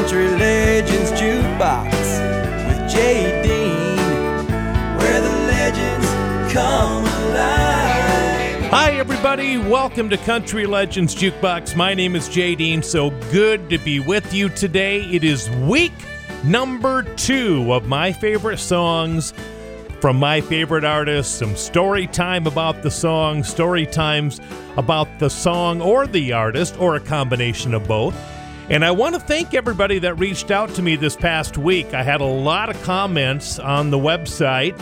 Country Legends Jukebox with Jay Dean, where the legends come alive. Hi, everybody. Welcome to Country Legends Jukebox. My name is Jay Dean. So good to be with you today. It is week number two of my favorite songs from my favorite artists, some story time about the song, story times about the song or the artist, or a combination of both. And I want to thank everybody that reached out to me this past week. I had a lot of comments on the website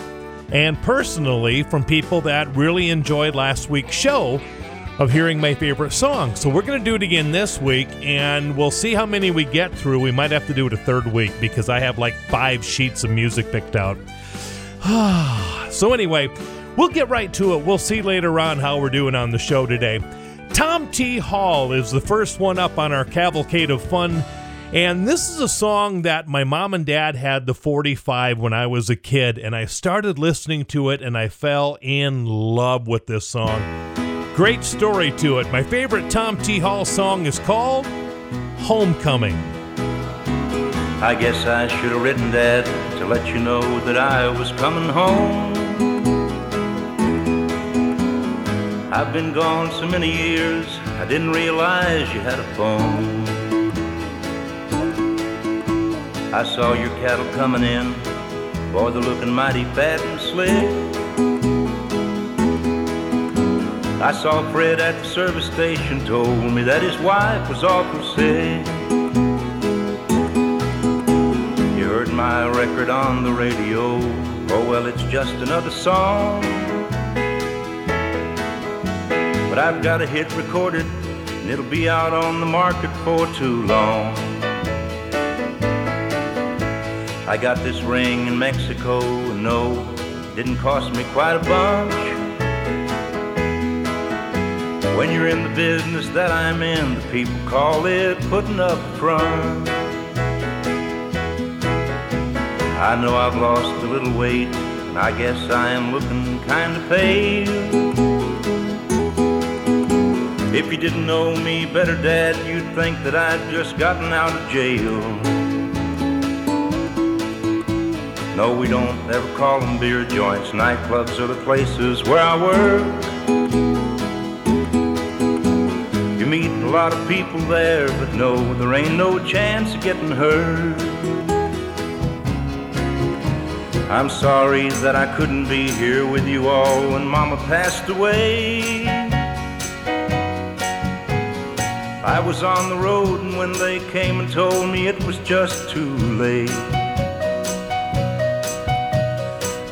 and personally from people that really enjoyed last week's show of hearing my favorite song. So we're going to do it again this week and we'll see how many we get through. We might have to do it a third week because I have like five sheets of music picked out. so, anyway, we'll get right to it. We'll see later on how we're doing on the show today. Tom T. Hall is the first one up on our cavalcade of fun. And this is a song that my mom and dad had the 45 when I was a kid, and I started listening to it and I fell in love with this song. Great story to it. My favorite Tom T. Hall song is called Homecoming. I guess I should have written that to let you know that I was coming home. I've been gone so many years, I didn't realize you had a phone. I saw your cattle coming in, boy, they're looking mighty fat and slick. I saw Fred at the service station, told me that his wife was awful sick. You heard my record on the radio. Oh, well, it's just another song. But I've got a hit recorded, and it'll be out on the market for too long. I got this ring in Mexico, and no, didn't cost me quite a bunch. When you're in the business that I'm in, the people call it putting up a front. I know I've lost a little weight, and I guess I am looking kinda pale. If you didn't know me better, Dad, you'd think that I'd just gotten out of jail. No, we don't ever call them beer joints. Nightclubs are the places where I work. You meet a lot of people there, but no, there ain't no chance of getting hurt. I'm sorry that I couldn't be here with you all when Mama passed away. I was on the road, and when they came and told me it was just too late,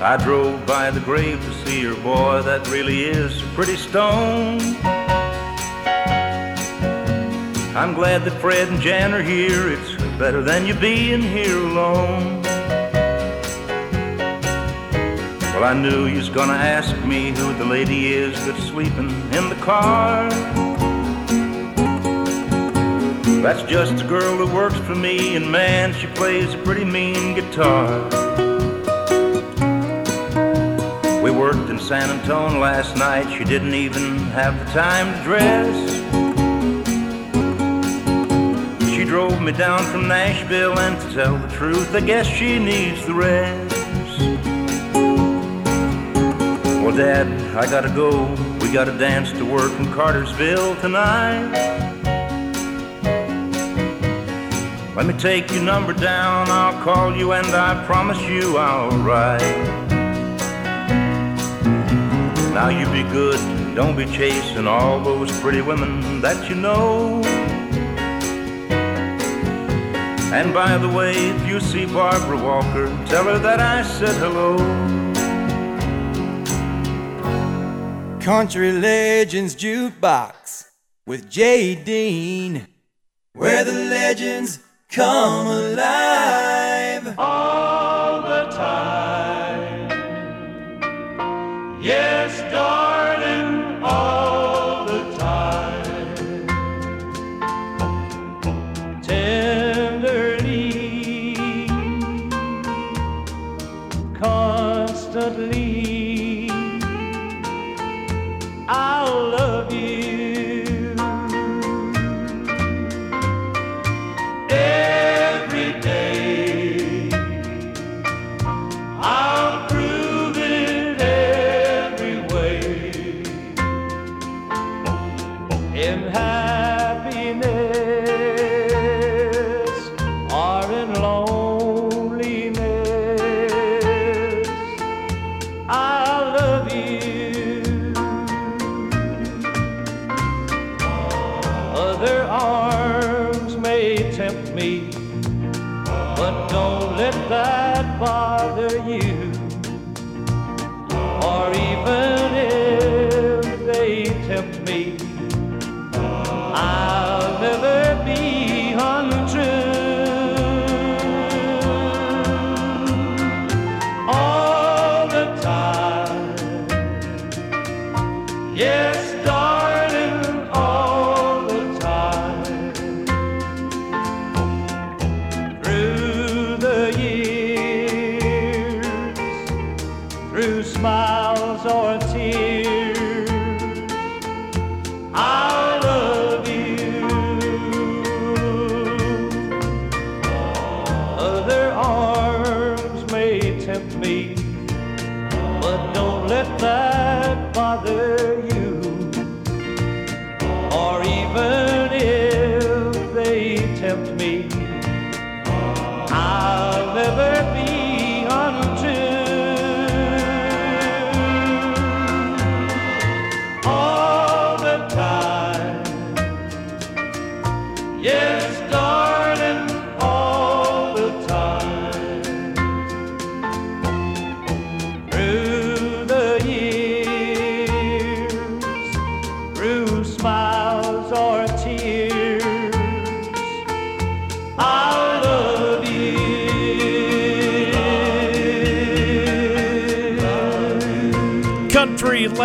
I drove by the grave to see her, boy, that really is a pretty stone. I'm glad that Fred and Jan are here, it's better than you being here alone. Well, I knew you was gonna ask me who the lady is that's sleeping in the car. That's just a girl that works for me, and man, she plays a pretty mean guitar. We worked in San Antonio last night, she didn't even have the time to dress. She drove me down from Nashville, and to tell the truth, I guess she needs the rest. Well, Dad, I gotta go. We gotta dance to work in Cartersville tonight. Let me take your number down. I'll call you, and I promise you I'll write. Now you be good, don't be chasing all those pretty women that you know. And by the way, if you see Barbara Walker, tell her that I said hello. Country Legends Jukebox with Jay Dean, where the legends come alive. all the time. Yes, darling, don't let that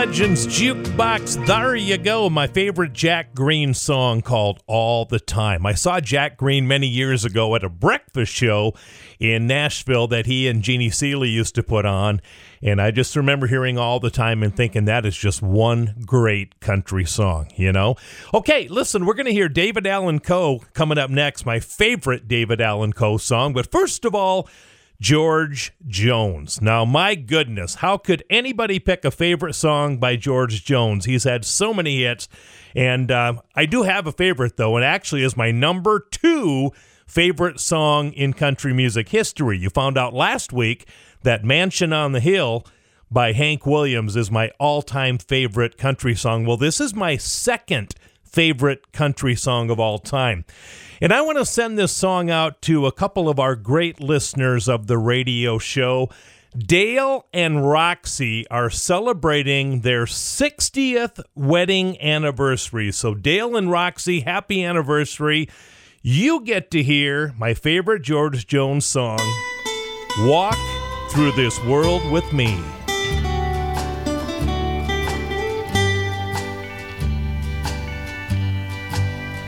Legends Jukebox. There you go. My favorite Jack Greene song called All the Time. I saw Jack Greene many years ago at a breakfast show in Nashville that he and Jeannie Seely used to put on. And I just remember hearing all the time and thinking that is just one great country song, you know? Okay, listen, we're going to hear David Allan Coe coming up next, my favorite David Allan Coe song. But first of all, George Jones. Now, my goodness, how could anybody pick a favorite song by George Jones? He's had so many hits. And uh, I do have a favorite, though, and actually is my number two favorite song in country music history. You found out last week that Mansion on the Hill by Hank Williams is my all time favorite country song. Well, this is my second favorite country song of all time. And I want to send this song out to a couple of our great listeners of the radio show. Dale and Roxy are celebrating their 60th wedding anniversary. So, Dale and Roxy, happy anniversary. You get to hear my favorite George Jones song, Walk Through This World with Me.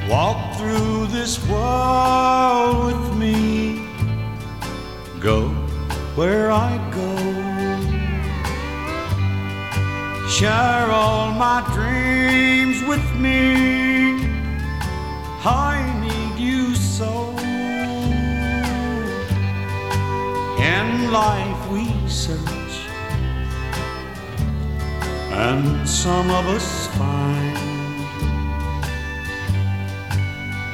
Walk through this world with me. Go where I go. Share all my dreams with me. I need you so. In life we search, and some of us find.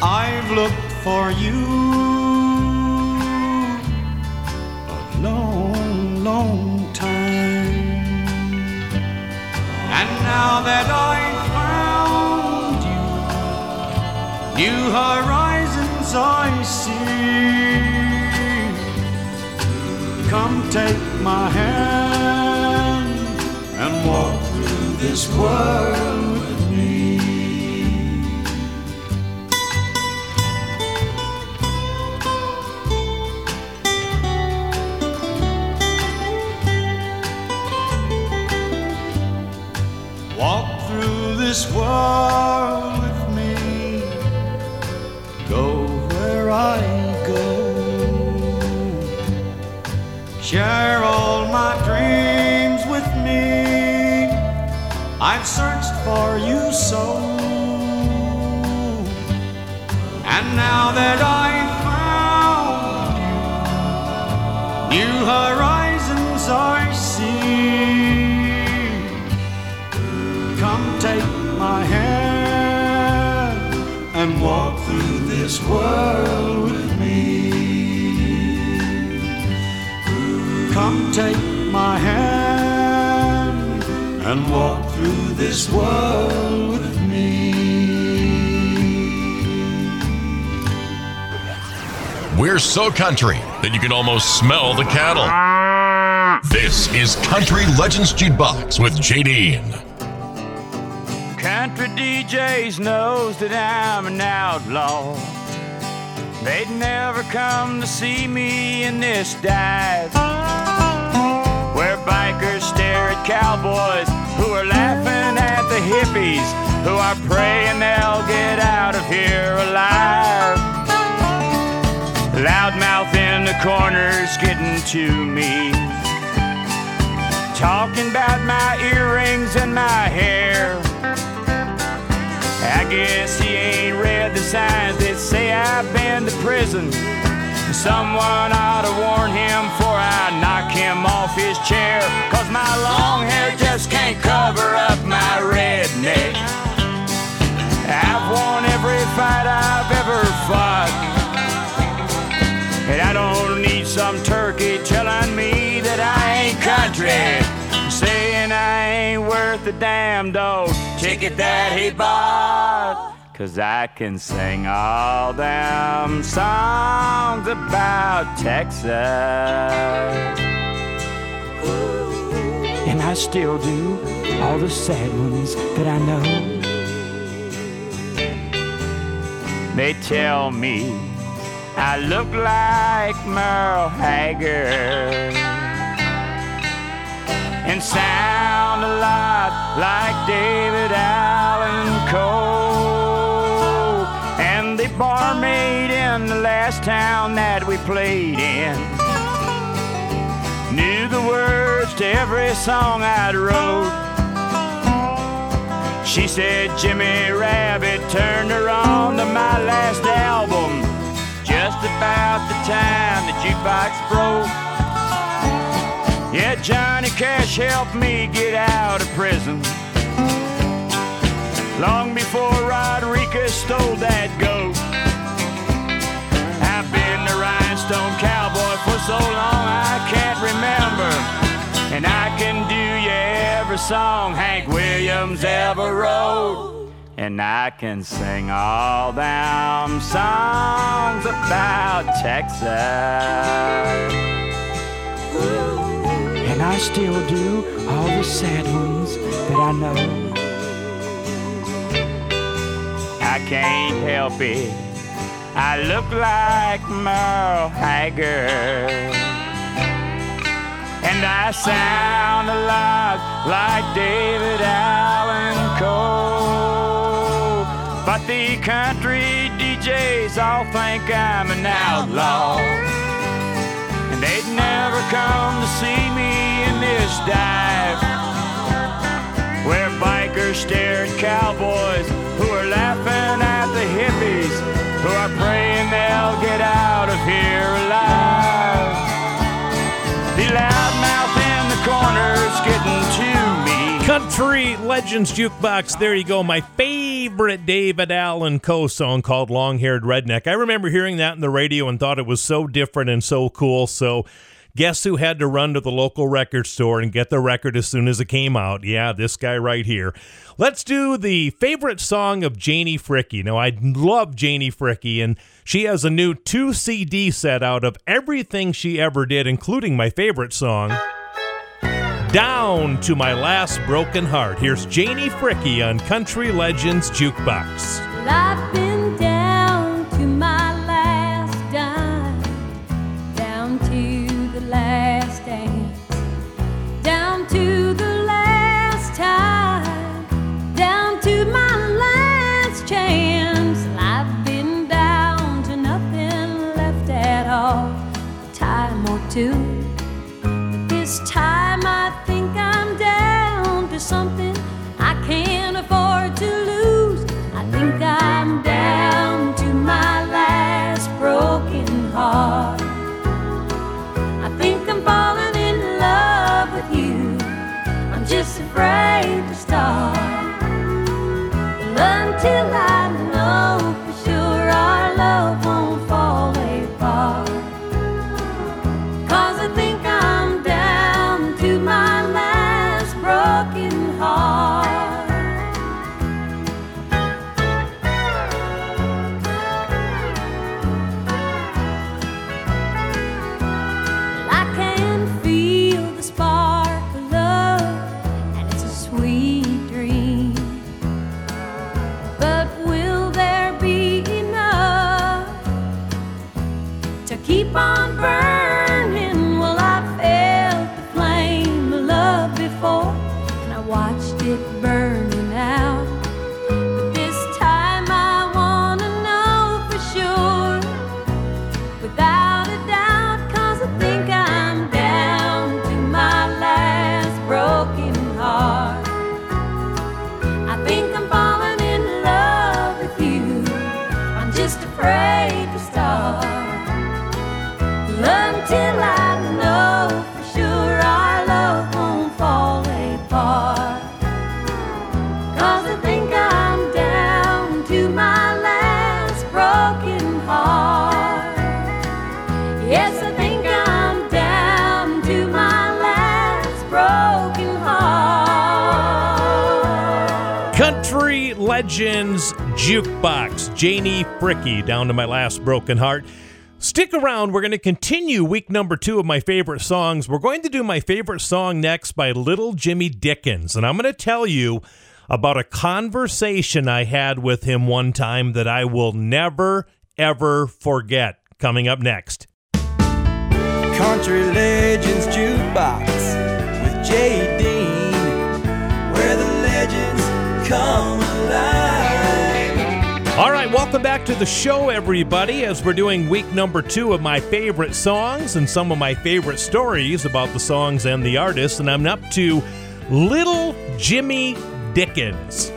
I've looked for you a long, long time. And now that I've found you, new horizons I see. Come take my hand and walk through this world this world with me. Go where I go. Share all my dreams with me. I've searched for you so. And now that I've this world with me. Come take my hand and walk through this world with me. we're so country that you can almost smell the cattle. This is Country Legends Jukebox with JD. Country DJs knows that I'm an outlaw. They'd never come to see me in this dive. Where bikers stare at cowboys who are laughing at the hippies who are praying they'll get out of here alive. Loudmouth in the corners getting to me. Talking about my earrings and my hair. I guess he ain't read the signs that say I've been to prison. Someone ought to warn him before I knock him off his chair. Cause my long hair just can't cover up my redneck. I've won every fight I've ever fought. And I don't need some turkey telling me that I ain't country. Saying I ain't worth a damn dog ticket that he bought. Cause I can sing all them songs about Texas. And I still do all the sad ones that I know. They tell me I look like Merle Haggard and sound a lot like David Allan Coe. And the barmaid in the last town that we played in knew the words to every song I'd wrote. She said Jimmy Rabbitt turned her on to my last album just about the time the jukebox broke. Yeah, Johnny Cash helped me get out of prison. Long before Rodriguez stole that goat. I've been the rhinestone cowboy for so long I can't remember. And I can do you every song Hank Williams ever wrote. And I can sing all them songs about Texas. And I still do all the sad ones that I know. I can't help it. I look like Merle Haggard. And I sound a lot like David Allan Coe. But the country DJs all think I'm an outlaw. And they'd never come to see me in this dive. Where bikers stare at cowboys who are laughing at the hippies who are praying they'll get out of here alive. The loudmouth in the corners. Country Legends Jukebox. There you go. My favorite David Allan Coe song called Long Haired Redneck. I remember hearing that in the radio and thought it was so different and so cool. So, guess who had to run to the local record store and get the record as soon as it came out? Yeah, this guy right here. Let's do the favorite song of Janie Fricke. Now, I love Janie Fricke, and she has a new two CD set out of everything she ever did, including my favorite song. Down to My Last Broken Heart. Here's Janie Fricke on Country Legends Jukebox. I've been down to my last dime, down to the last dance, down to the last time, down to my last chance. I've been down to nothing left at all, a time or two. Afraid to start. Legends Jukebox. Janie Fricke, down to my last broken heart. Stick around. We're going to continue week number two of my favorite songs. We're going to do my favorite song next by Little Jimmy Dickens. And I'm going to tell you about a conversation I had with him one time that I will never, ever forget. Coming up next. Country Legends Jukebox with Jay All right, welcome back to the show, everybody, as we're doing week number two of my favorite songs and some of my favorite stories about the songs and the artists. And I'm up to Little Jimmy Dickens.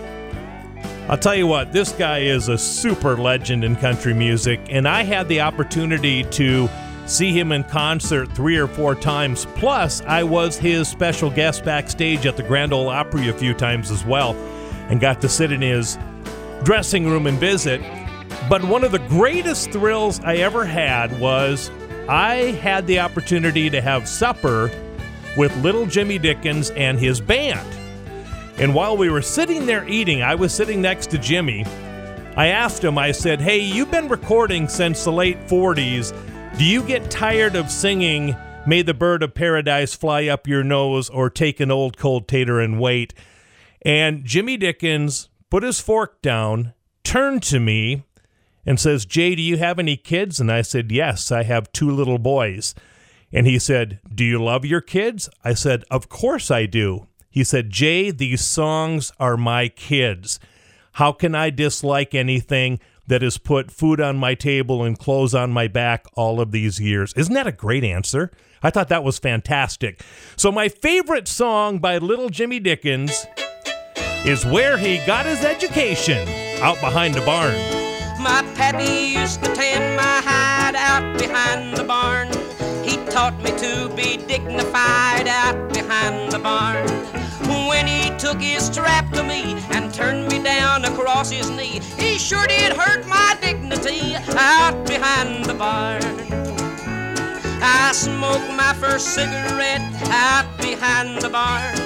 I'll tell you what, this guy is a super legend in country music, and I had the opportunity to see him in concert three or four times. Plus, I was his special guest backstage at the Grand Ole Opry a few times as well, and got to sit in his dressing room and visit. But one of the greatest thrills I ever had was I had the opportunity to have supper with little Jimmy Dickens and his band. And while we were sitting there eating, I was sitting next to Jimmy. I asked him, I said, Hey, you've been recording since the late 40s. Do you get tired of singing May the Bird of Paradise Fly Up Your Nose or Take an Old Cold Tater and Wait? And Jimmy Dickens put his fork down, turned to me, and says, Jay, do you have any kids? And I said, Yes, I have two little boys. And he said, Do you love your kids? I said, Of course I do. He said, Jay, these songs are my kids. How can I dislike anything that has put food on my table and clothes on my back all of these years? Isn't that a great answer? I thought that was fantastic. So, my favorite song by Little Jimmy Dickens is Where He Got His Education Out Behind the Barn. My pappy used to tend my hide out behind the barn. He taught me to be dignified out behind the barn. When he took his strap to me and turned me down across his knee, he sure did hurt my dignity out behind the barn. I smoked my first cigarette out behind the barn.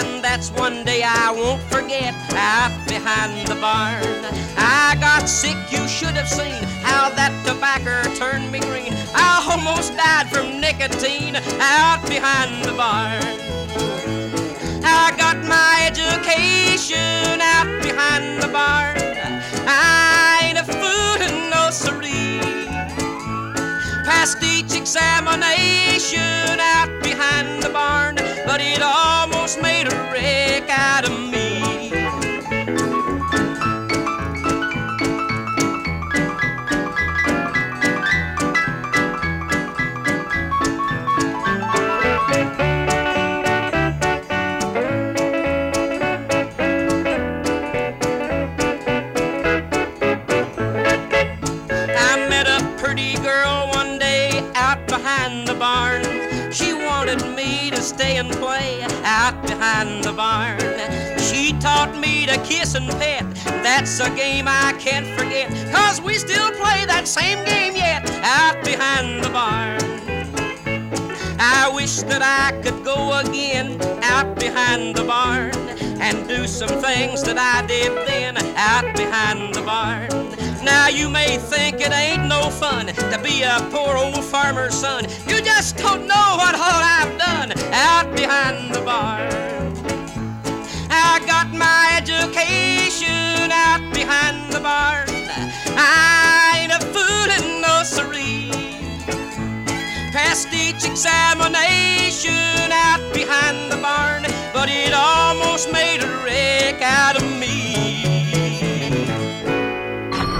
And that's one day I won't forget out behind the barn. I got sick, you should have seen how that tobacco turned me green. I almost died from nicotine out behind the barn. I got my education out behind the barn. I ain't a fool in no siree passed each examination out behind the barn, but it almost made a wreck out of out behind the barn. She taught me to kiss and pet. That's a game I can't forget. Cause we still play that same game yet out behind the barn. I wish that I could go again out behind the barn and do some things that I did then out behind the barn. Now you may think it ain't no fun to be a poor old farmer's son. You just don't know what all I've done out behind the barn. I got my education out behind the barn. I ain't a fool in no siree. passed each examination out behind the barn, but it almost made a wreck out of me.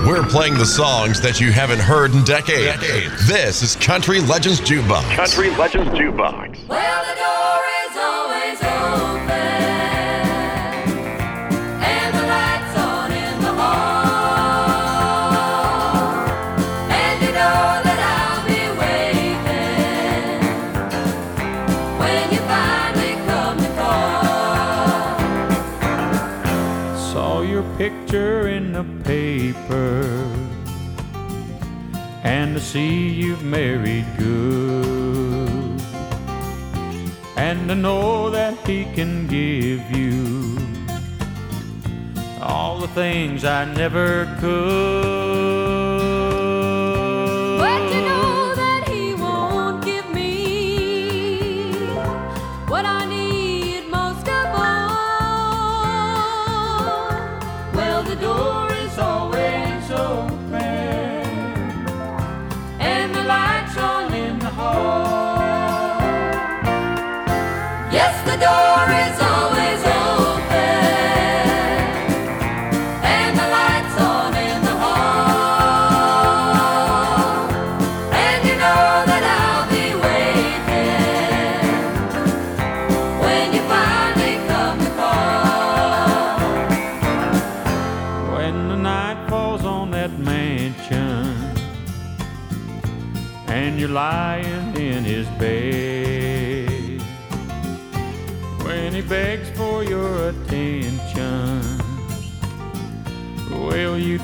We're playing the songs that you haven't heard in decades. This is Country Legends Jukebox. Country Legends Jukebox. Well, see you've married good and to know that he can give you all the things I never could.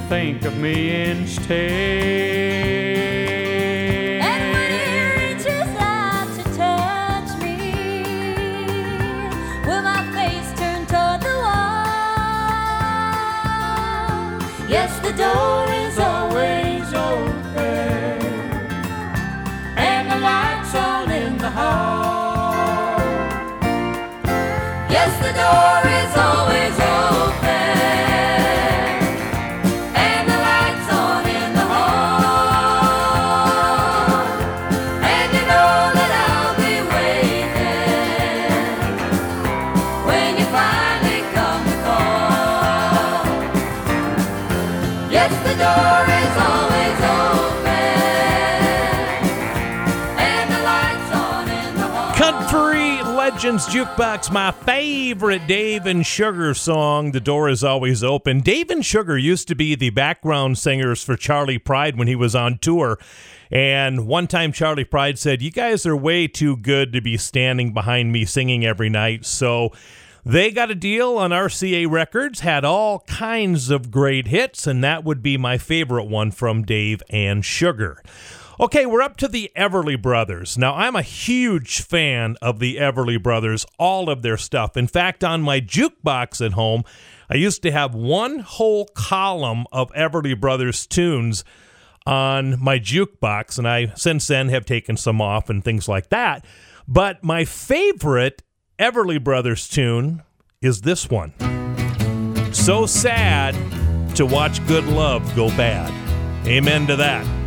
Think of me instead? And when he reaches out to touch me, will my face turn toward the wall? Yes, the door is always open, and the lights on in the hall. Yes, the door Jukebox, my favorite Dave and Sugar song, The Door is Always Open. Dave and Sugar used to be the background singers for Charley Pride when he was on tour. And one time Charley Pride said, You guys are way too good to be standing behind me singing every night. So they got a deal on RCA Records, had all kinds of great hits, and that would be my favorite one from Dave and Sugar. Okay, we're up to the Everly Brothers. Now, I'm a huge fan of the Everly Brothers, all of their stuff. In fact, on my jukebox at home, I used to have one whole column of Everly Brothers tunes on my jukebox, and I since then have taken some off and things like that. But my favorite Everly Brothers tune is this one. So sad to watch good love go bad. Amen to that.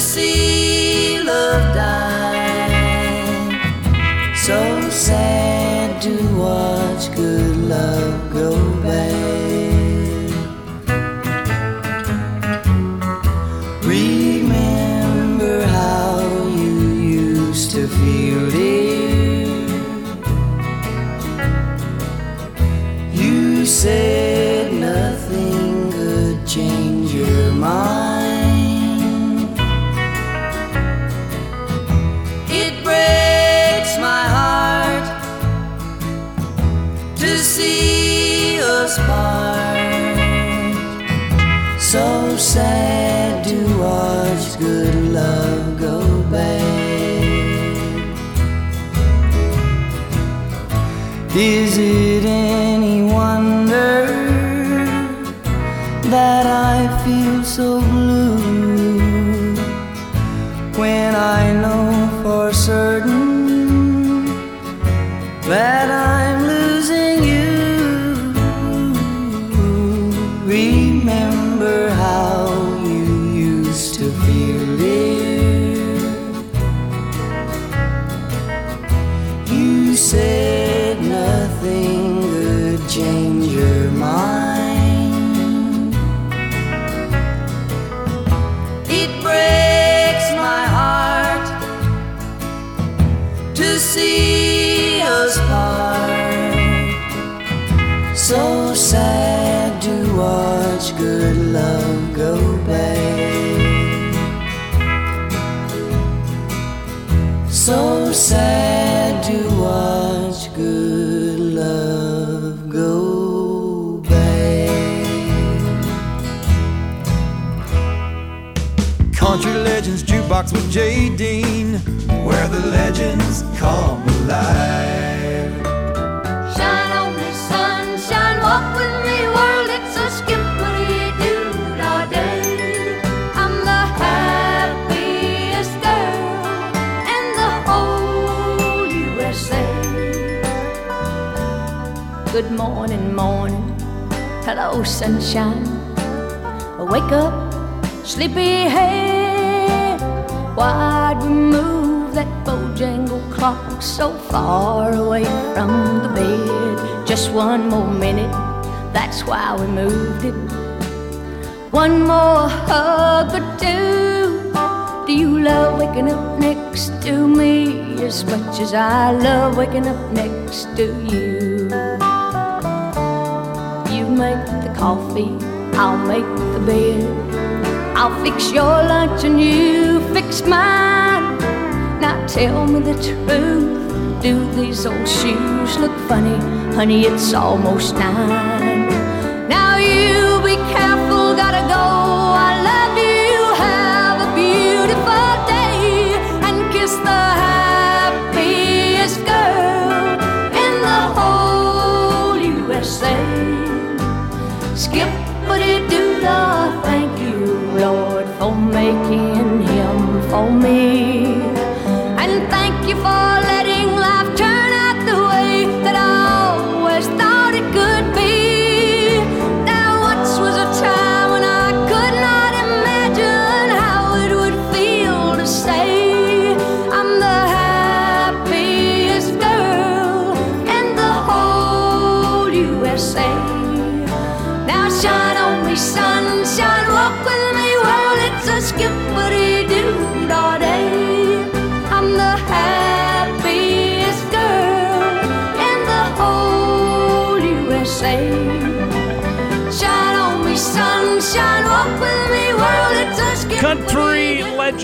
See love die. So sad. to watch good love go bad. Remember how you used to feel it. You said nothing could change your mind. Sad to watch good love go bad. Is it any wonder that I feel so So sad to watch good love go bad. Country Legends Jukebox with Jay Dean, where the legends come alive. Good morning, morning. Hello, sunshine. Wake up, sleepyhead. Why'd we move that Bojangle clock so far away from the bed? Just one more minute, that's why we moved it. One more hug or two. Do you love waking up next to me as much as I love waking up next to you? Make the coffee, I'll make the bed. I'll fix your lunch and you fix mine. Now tell me the truth. Do these old shoes look funny? Honey, it's almost nine.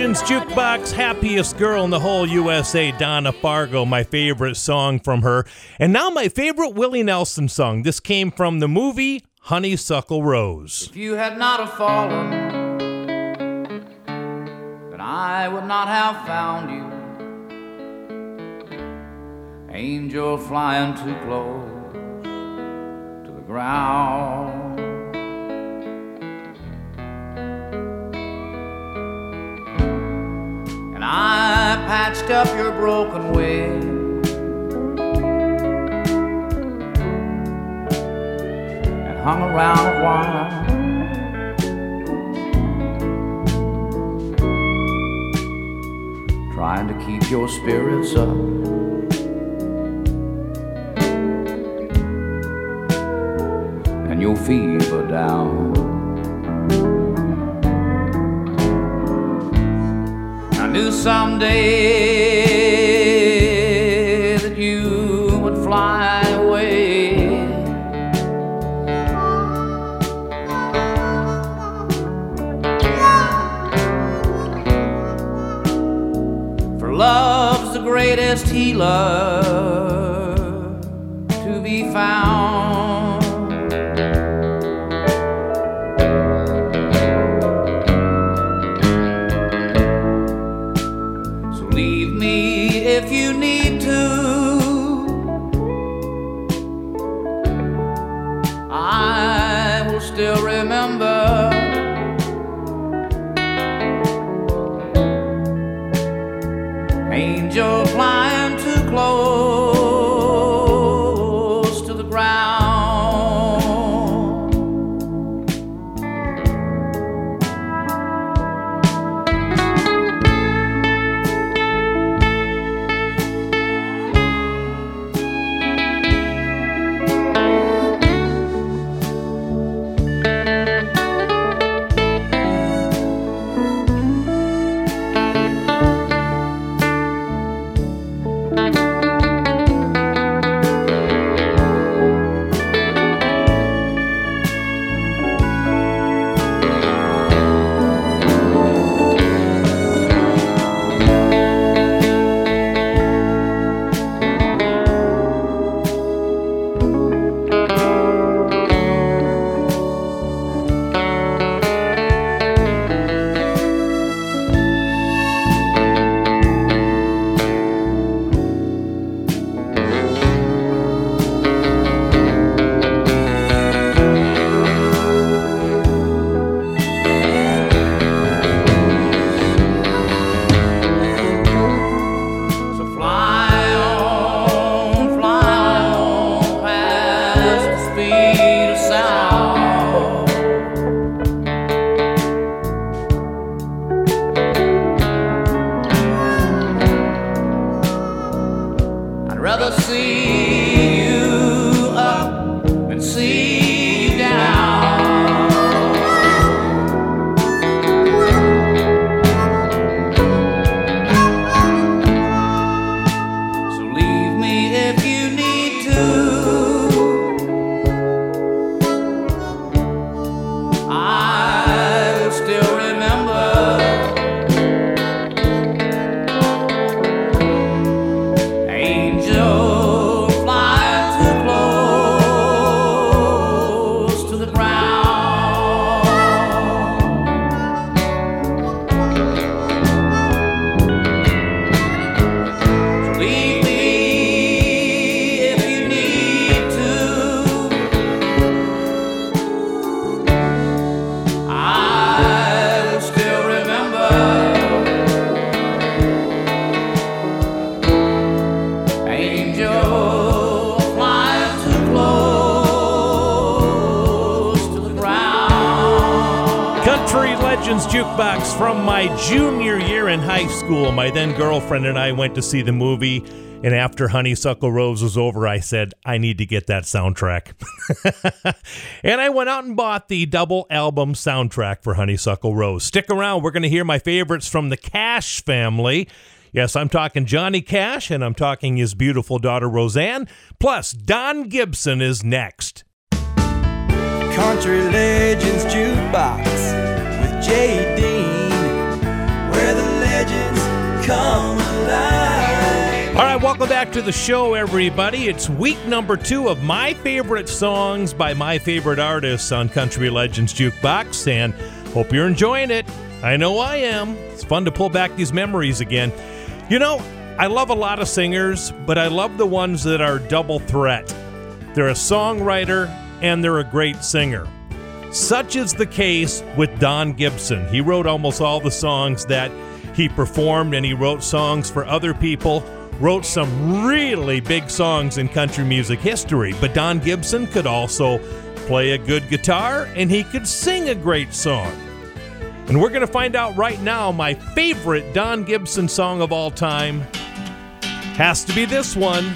Legends Jukebox, happiest girl in the whole USA, Donna Fargo, my favorite song from her. And now my favorite Willie Nelson song. This came from the movie Honeysuckle Rose. If you had not have fallen, then I would not have found you. Angel flying too close to the ground. I patched up your broken wing. and hung around a while. Trying to keep your spirits up. And your fever down. Knew someday that you would fly away. For love's the greatest healer to be found. Girlfriend and I went to see the movie, and after Honeysuckle Rose was over, I said, I need to get that soundtrack. and I went out and bought the double album soundtrack for Honeysuckle Rose. Stick around, we're going to hear my favorites from the Cash family. Yes, I'm talking Johnny Cash, and I'm talking his beautiful daughter Rosanne. Plus, Don Gibson is next. Country Legends Jukebox with Dean, where the legends come. All right, welcome back to the show, everybody. It's week number two of my favorite songs by my favorite artists on Country Legends Jukebox, and hope you're enjoying it. I know I am. It's fun to pull back these memories again. You know, I love a lot of singers, but I love the ones that are double threat. They're a songwriter and they're a great singer. Such is the case with Don Gibson. He wrote almost all the songs that he performed, and he wrote songs for other people. Wrote some really big songs in country music history, but Don Gibson could also play a good guitar and he could sing a great song. And we're going to find out right now my favorite Don Gibson song of all time has to be this one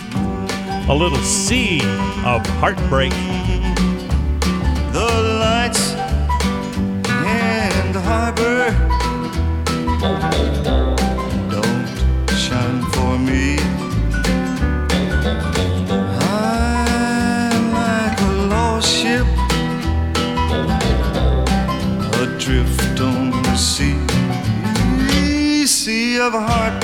A Little Sea of Heartbreak. The lights in the harbor of heartbreak,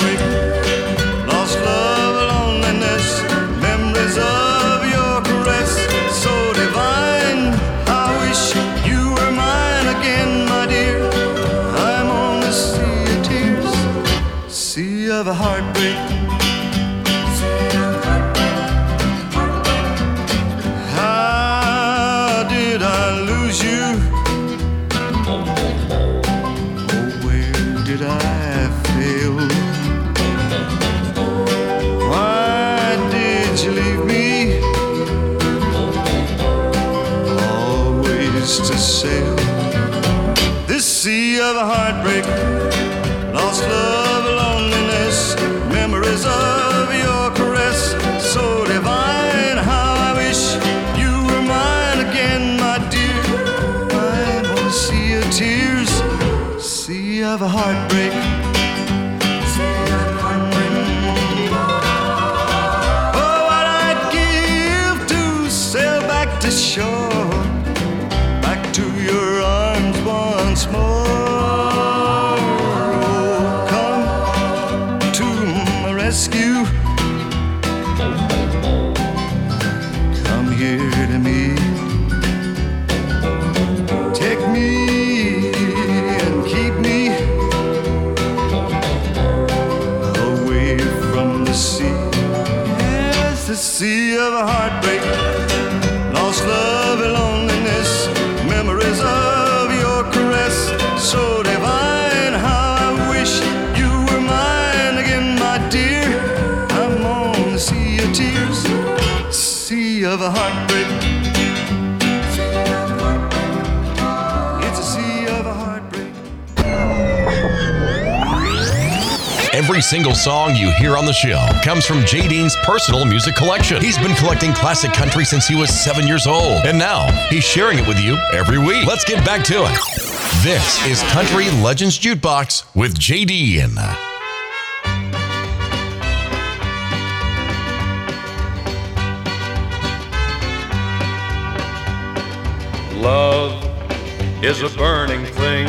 single song you hear on the show comes from Jay Dean's personal music collection. He's been collecting classic country since he was seven years old, and now he's sharing it with you every week. Let's get back to it. This is Country Legends Jukebox with Jay Dean. Love is a burning thing,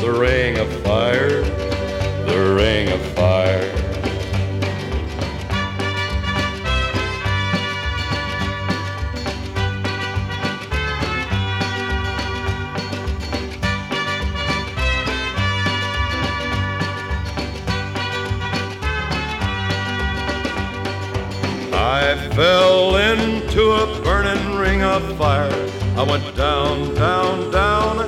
The ring of fire, the ring of fire. I fell into a burning ring of fire. I went down, down, down,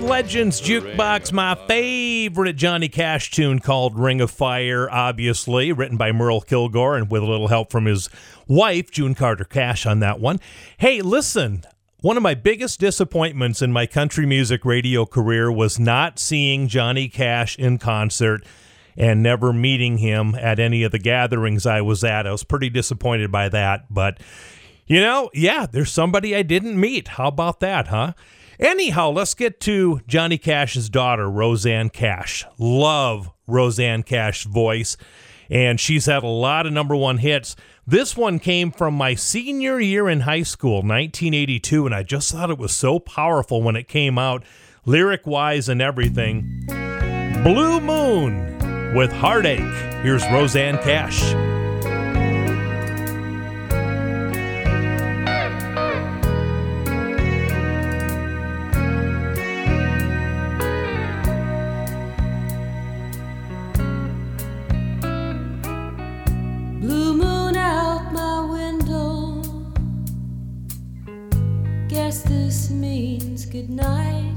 Legends Jukebox, my favorite Johnny Cash tune called Ring of Fire, obviously, written by Merle Kilgore and with a little help from his wife, June Carter Cash, on that one. Hey, listen, one of my biggest disappointments in my country music radio career was not seeing Johnny Cash in concert and never meeting him at any of the gatherings I was at. I was pretty disappointed by that, but you know, yeah, there's somebody I didn't meet. How about that, huh? Anyhow, let's get to Johnny Cash's daughter, Rosanne Cash. Love Rosanne Cash's voice, and she's had a lot of number one hits. This one came from my senior year in high school, 1982, and I just thought it was so powerful when it came out, lyric wise and everything. Blue Moon with Heartache. Here's Rosanne Cash. Guess this means good night.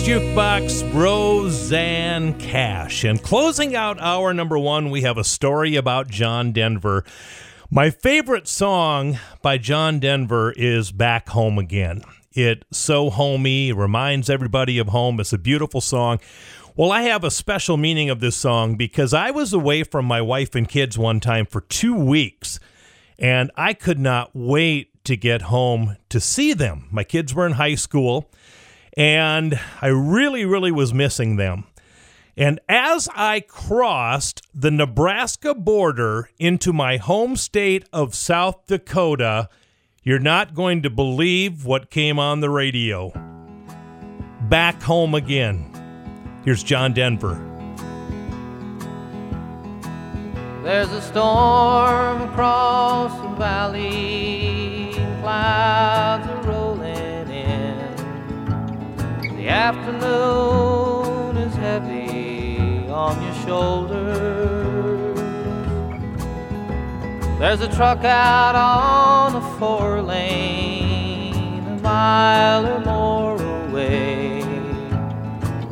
Legends Jukebox, Rosanne Cash. And closing out hour number one, we have a story about John Denver. My favorite song by John Denver is Back Home Again. It's so homey, reminds everybody of home. It's a beautiful song. Well, I have a special meaning of this song because I was away from my wife and kids one time for two weeks, and I could not wait to get home to see them. My kids were in high school, and I really, really was missing them. And as I crossed the Nebraska border into my home state of South Dakota, you're not going to believe what came on the radio. Back home again. Here's John Denver. There's a storm across the valley, clouds are. The afternoon is heavy on your shoulders. There's a truck out on a four lane, a mile or more away.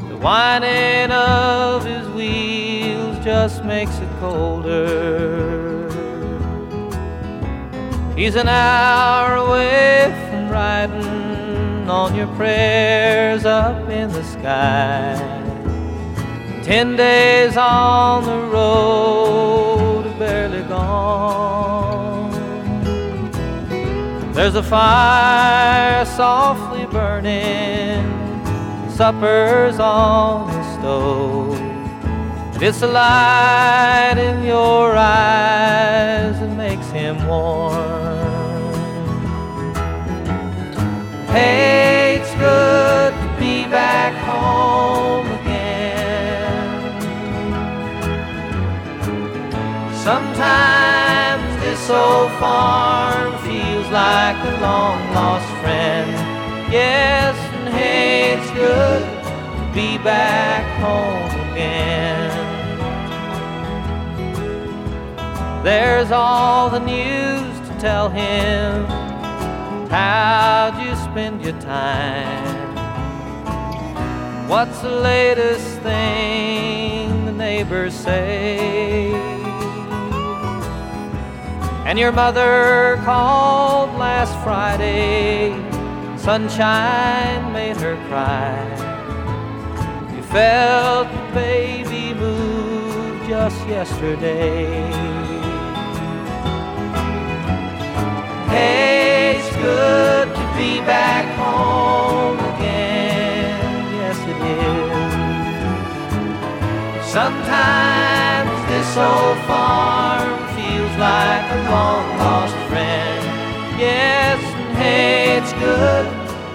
The whining of his wheels just makes it colder. He's an hour away from riding on your prayers up in the sky. Ten days on the road, barely gone. There's a fire softly burning, supper's on the stove. And it's the light in your eyes that makes him warm. Hey, it's good to be back home again. Sometimes this old farm feels like a long lost friend. Yes, and hey, it's good to be back home again. There's all the news to tell him. How'd you spend your time? What's the latest thing the neighbors say? And your mother called last Friday. Sunshine made her cry. You felt the baby move just yesterday. Hey, good to be back home again. Yes, it is. Sometimes this old farm feels like a long lost friend. Yes, and hey, it's good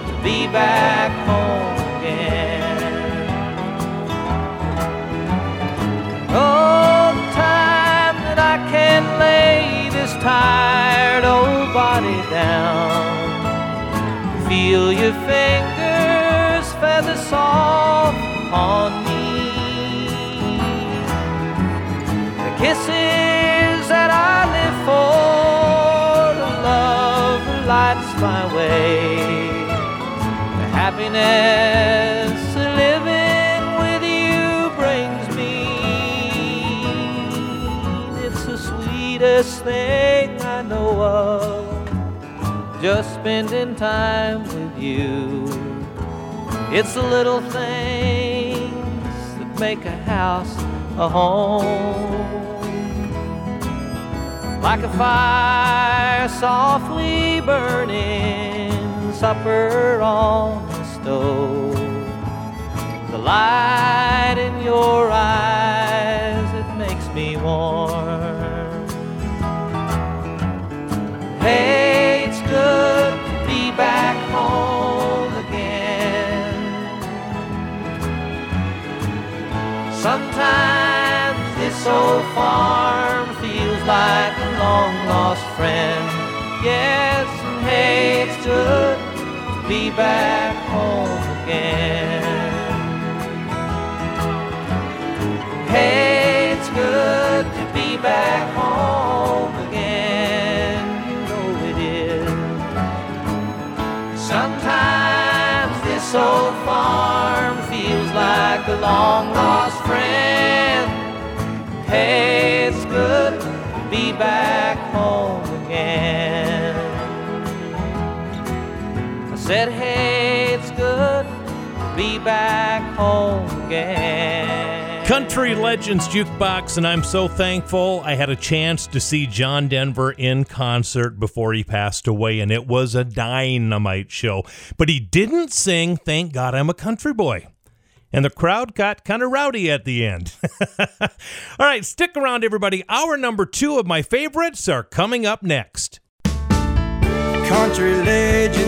to be back home again. Oh, the time that I can lay this tired old body down. Feel your fingers feather soft on me. The kisses that I live for, the love that lights my way. The happiness living with you brings me. It's the sweetest thing I know of. Just spending time with you. It's the little things that make a house a home. Like a fire softly burning, supper on the stove. The light in your eyes, it makes me warm. Hey, Sometimes this old farm feels like a long lost friend. Yes, and hey, it's good to be back home again. Hey, it's good to be back home again. You know it is. Sometimes this old farm feels like a long lost friend. Hey, it's good to be back home again. I said, hey, it's good to be back home again. Country Legends Jukebox, and I'm so thankful I had a chance to see John Denver in concert before he passed away, and it was a dynamite show. But he didn't sing Thank God I'm a Country Boy. And the crowd got kind of rowdy at the end. All right, stick around, everybody. Hour number two of my favorites are coming up next. Country Legends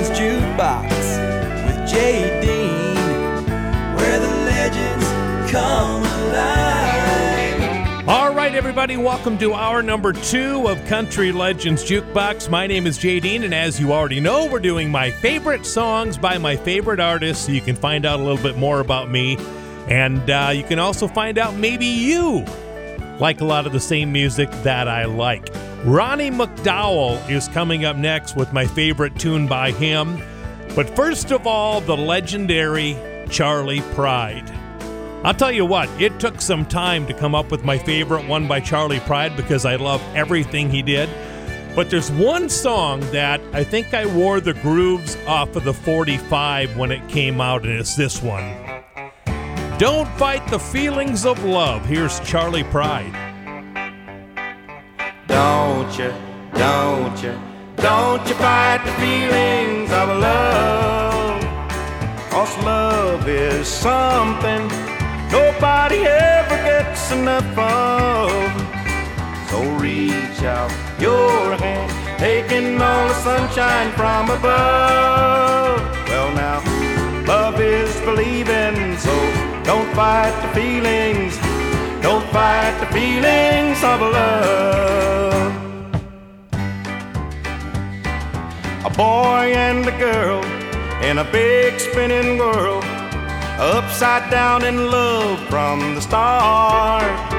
everybody, welcome to our number two of Country Legends Jukebox. My name is Jay Dean, and as you already know, we're doing my favorite songs by my favorite artists so you can find out a little bit more about me. And uh, you can also find out maybe you like a lot of the same music that I like. Ronnie McDowell is coming up next with my favorite tune by him. But first of all, the legendary Charley Pride. I'll tell you what, it took some time to come up with my favorite one by Charley Pride because I love everything he did. But there's one song that I think I wore the grooves off of the 45 when it came out, and it's this one. Don't fight the feelings of love. Here's Charley Pride. Don't you, don't you, don't you fight the feelings of love. Cause love is something nobody ever gets enough of. So reach out your hand, taking all the sunshine from above. Well, now, love is believing, so don't fight the feelings. Don't fight the feelings of love. A boy and a girl in a big spinning world, upside down in love from the start.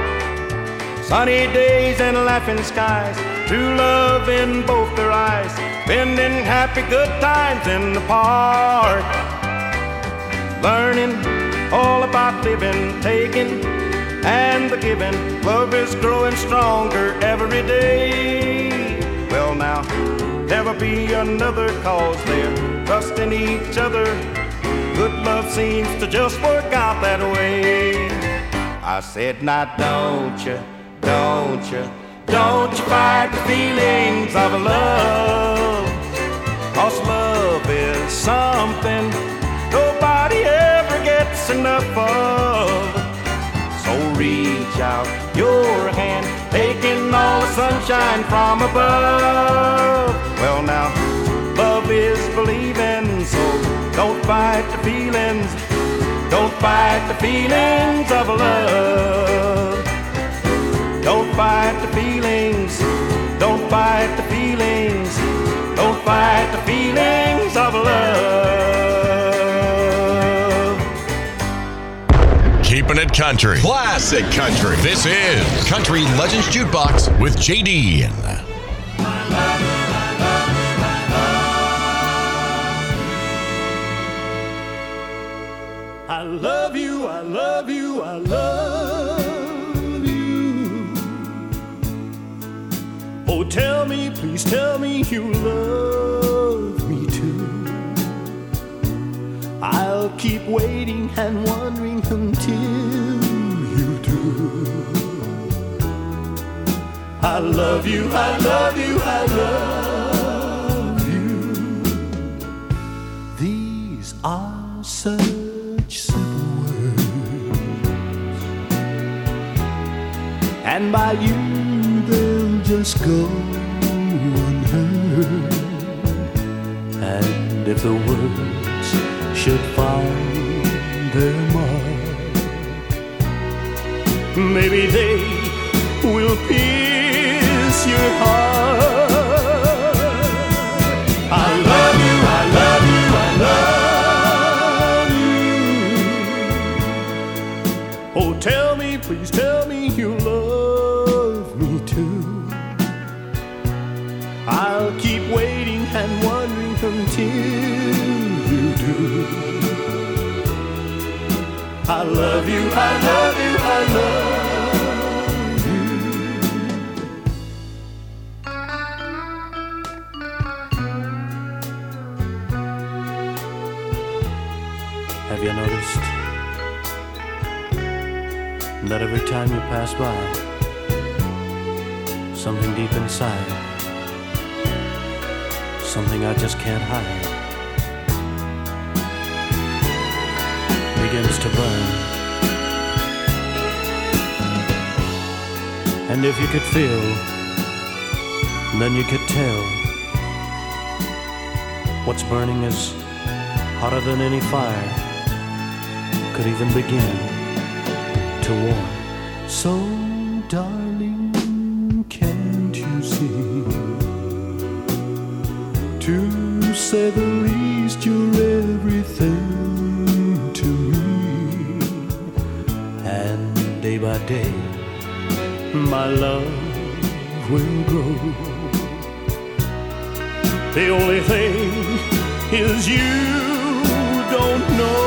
Sunny days and laughing skies, true love in both their eyes, spending happy good times in the park. Learning all about living, taking, and the giving. Love is growing stronger every day. Well, now, never be another cause they're trusting each other. Good love seems to just work out that way. I said, now don't you, don't you, don't you fight the feelings of love. Cause love is something nobody ever gets enough of. So reach out your hand, taking all the sunshine from above. Well, now, love is believing, don't fight the feelings. Don't fight the feelings of love. Don't fight the feelings. Don't fight the feelings. Don't fight the feelings of love. Keeping it country. Classic country. This is Country Legends Jukebox with JD. Love you. Oh, tell me, please tell me you love me too. I'll keep waiting and wondering until you do. I love you, I love you, I love by you they'll just go unheard. And if the words should find their mark, maybe they love you, I love you, I love you. Have you noticed that every time you pass by, something deep inside, something I just can't hide, begins to burn? And if you could feel, then you could tell what's burning is hotter than any fire could even begin to warm. So, day my love will grow. The only thing is you don't know.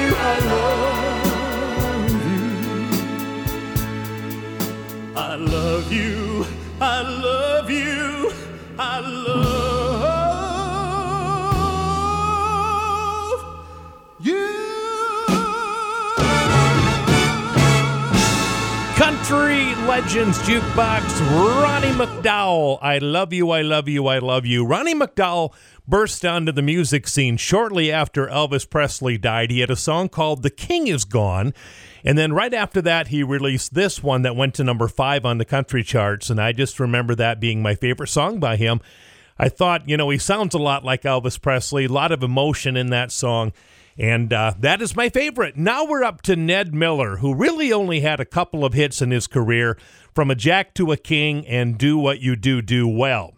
Legends Jukebox, Ronnie McDowell. I love you, I love you, I love you. Ronnie McDowell burst onto the music scene shortly after Elvis Presley died. He had a song called The King Is Gone. And then right after that, he released this one that went to number five on the country charts. And I just remember that being my favorite song by him. I thought, you know, he sounds a lot like Elvis Presley, a lot of emotion in that song. And uh, that is my favorite. Now we're up to Ned Miller, who really only had a couple of hits in his career from a Jack to a King and Do What You Do, Do Well.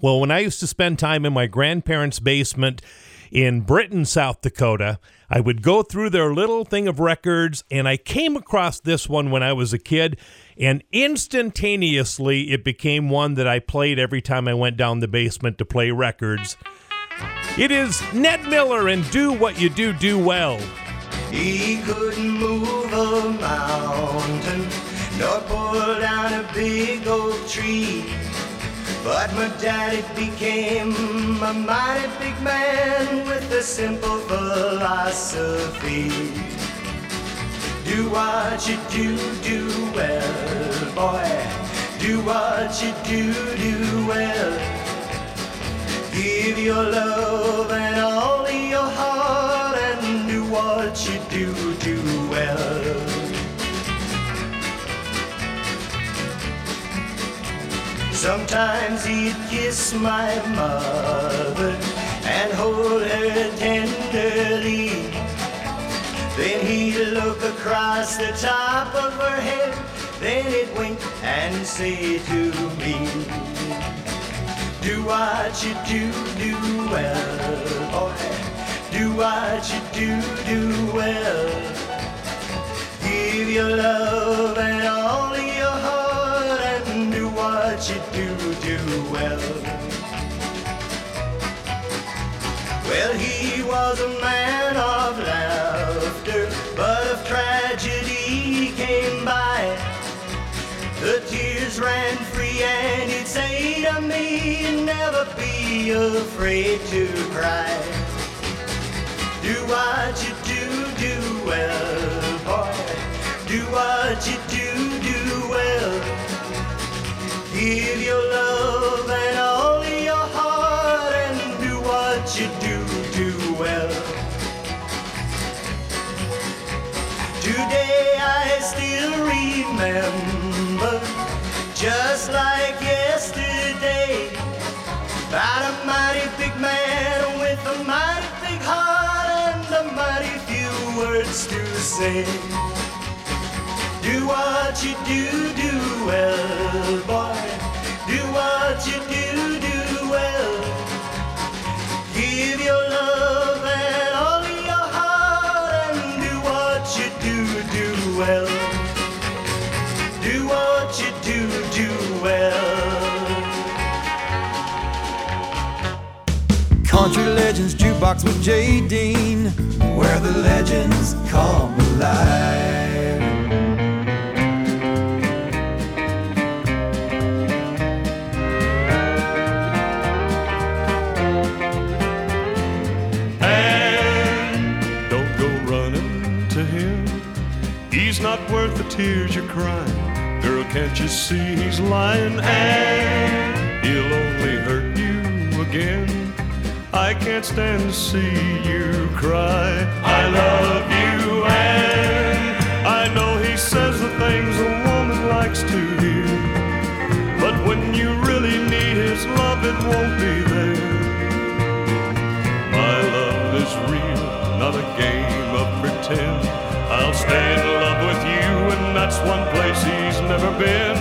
Well, when I used to spend time in my grandparents' basement in Britton, South Dakota, I would go through their little thing of records, and I came across this one when I was a kid, and instantaneously it became one that I played every time I went down the basement to play records. It is Ned Miller and Do What You Do, Do Well. He couldn't move a mountain, nor pull down a big old tree. But my daddy became a mighty big man with a simple philosophy. Do what you do, do well, boy. Do what you do, do well. Give your love and all your heart and do what you do, do well. Sometimes he'd kiss my mother and hold her tenderly. Then he'd look across the top of her head, then he'd wink and say to me, Do what you do, do well, boy. Do what you do, do well. Give your love and all of your heart and do what you do, do well. Well, he was a man of laughter, to me, never be afraid to cry. Do what you do, do well, boy. Do what you do, do well. Give your love and all your heart and do what you do, do well. Today I still remember, just like yesterday, about a mighty big man with a mighty big heart and a mighty few words to say. Do what you do, do well, boy. Do what you do, Legends Jukebox with Jay Dean, where the legends come alive. And don't go running to him. He's not worth the tears you're crying. Girl, can't you see he's lying? And he'll only hurt you again. I can't stand to see you cry. I love you, and I know he says the things a woman likes to hear. But when you really need his love, it won't be there. My love is real, not a game of pretend. I'll stay in love with you, and that's one place he's never been.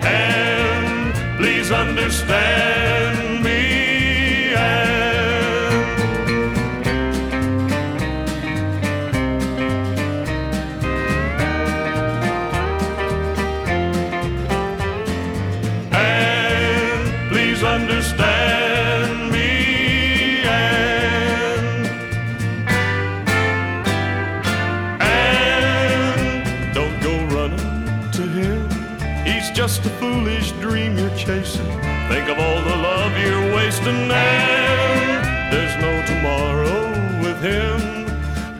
And please understand. All the love you're wasting and there's no tomorrow with him.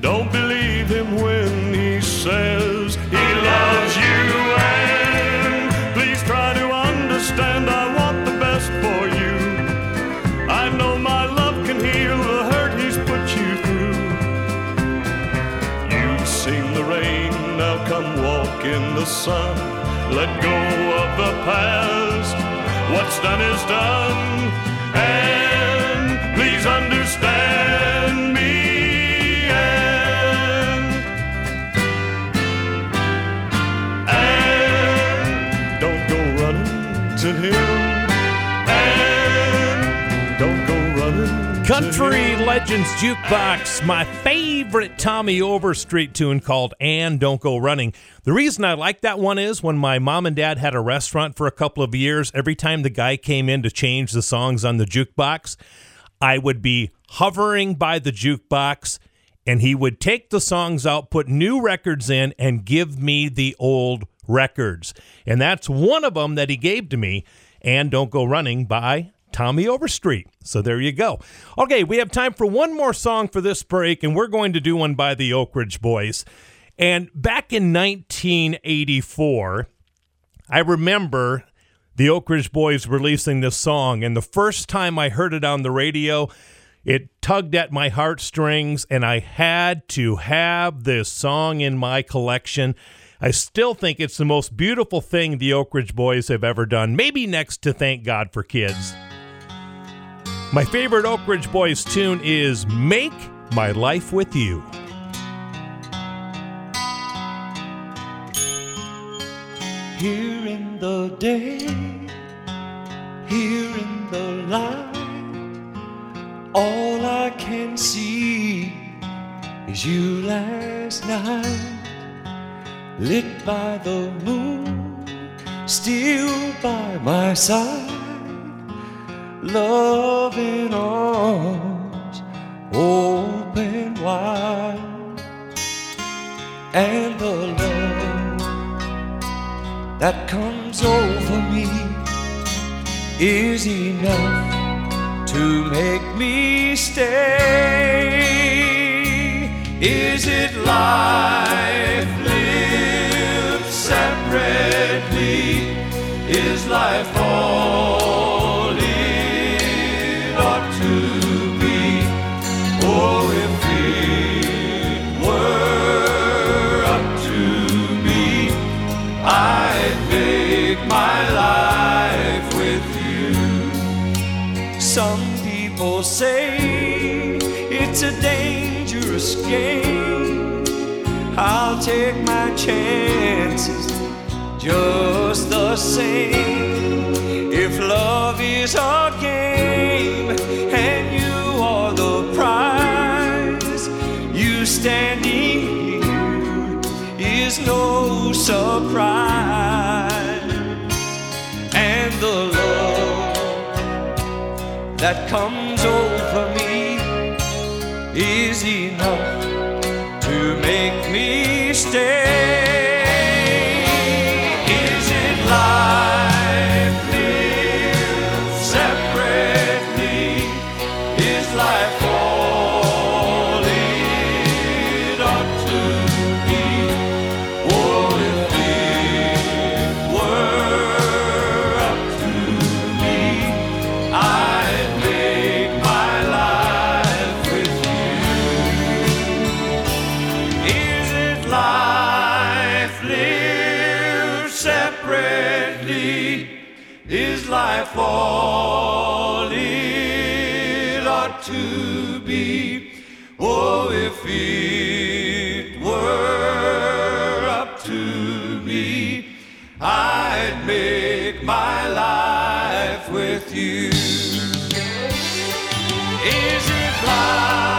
Don't believe him when he says he loves you. And please try to understand I want the best for you. I know my love can heal the hurt he's put you through. You've seen the rain now come walk in the sun. Let go of the past what's done is done Country Legends Jukebox, my favorite Tommy Overstreet tune called And Don't Go Running. The reason I like that one is when my mom and dad had a restaurant for a couple of years, every time the guy came in to change the songs on the jukebox, I would be hovering by the jukebox and he would take the songs out, put new records in, and give me the old records. And that's one of them that he gave to me. And Don't Go Running by Tommy Overstreet. So there you go. Okay, we have time for one more song for this break, and we're going to do one by the Oak Ridge Boys. And back in 1984, I remember the Oak Ridge Boys releasing this song, and the first time I heard it on the radio, it tugged at my heartstrings, and I had to have this song in my collection. I still think it's the most beautiful thing the Oak Ridge Boys have ever done, maybe next to Thank God for Kids. My favorite Oak Ridge Boys tune is Make My Life With You. Here in the day, here in the light, all I can see is you last night, lit by the moon, still by my side, love in arms open wide, and the love that comes over me is enough to make me stay. Is it life lived separately? Is life all take my chances just the same. If love is a game and you are the prize, you standing here is no surprise. And the love that comes over stay. It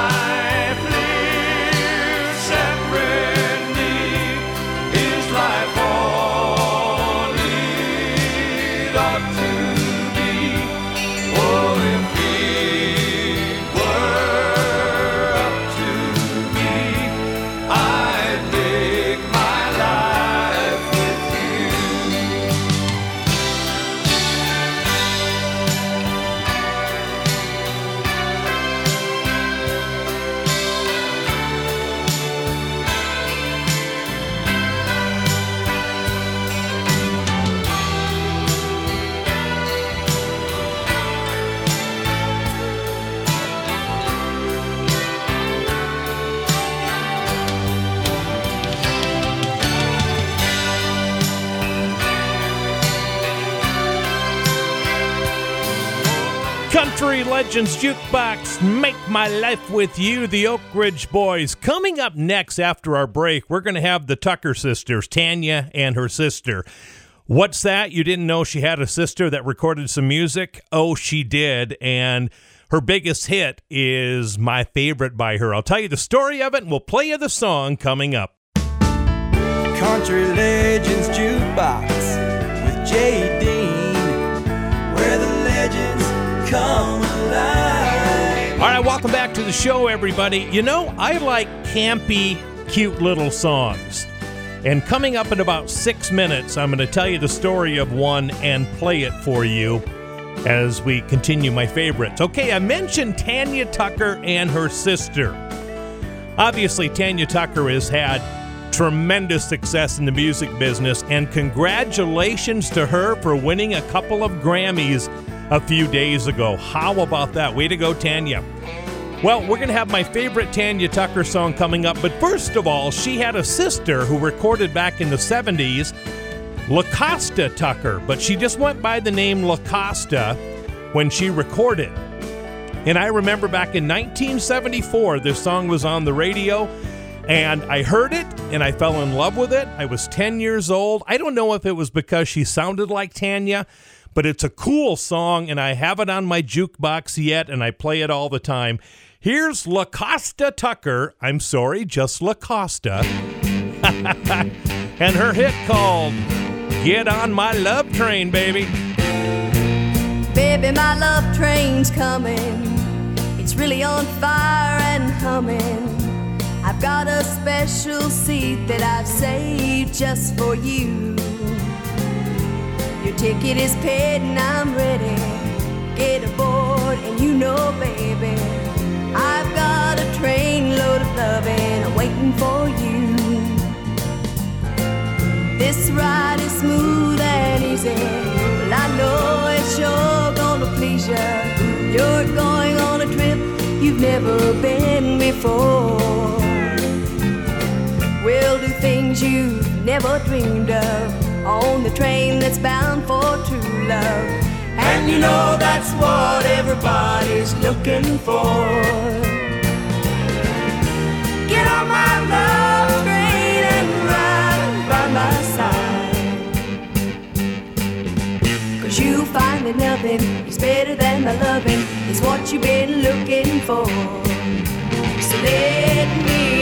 Jukebox, Make My Life With You, the Oak Ridge Boys. Coming up next after our break, we're going to have the Tucker sisters, Tanya and her sister. What's that? You didn't know she had a sister that recorded some music? Oh, she did. And her biggest hit is my favorite by her. I'll tell you the story of it and we'll play you the song coming up. Country Legends Jukebox with Dean, where the legends come the show, everybody. You know, I like campy, cute little songs. And coming up in about six minutes, I'm going to tell you the story of one and play it for you as we continue my favorites. Okay, I mentioned Tanya Tucker and her sister. Obviously, Tanya Tucker has had tremendous success in the music business, and congratulations to her for winning a couple of Grammys a few days ago. How about that? Way to go, Tanya. Well, we're going to have my favorite Tanya Tucker song coming up, but first of all, she had a sister who recorded back in the 70s, LaCosta Tucker, but she just went by the name LaCosta when she recorded. And I remember back in 1974, this song was on the radio, and I heard it and I fell in love with it. I was 10 years old. I don't know if it was because she sounded like Tanya, but it's a cool song, and I have it on my jukebox yet, and I play it all the time. Here's LaCosta Tucker. I'm sorry, just LaCosta. and her hit called Get on My Love Train, baby. Baby, my love train's coming. It's really on fire and humming. I've got a special seat that I've saved just for you. Your ticket is paid and I'm ready. Get aboard, and you know, baby, I've got a train load of loving waiting for you. This ride is smooth and easy. Well, I know it's sure gonna please you. You're going on a trip you've never been before. We'll do things you've never dreamed of on the train that's bound for true love. And you know that's what everybody's looking for. Get on my love train and ride by my side. Cause you'll find that nothing is better than my loving, is what you've been looking for. So let me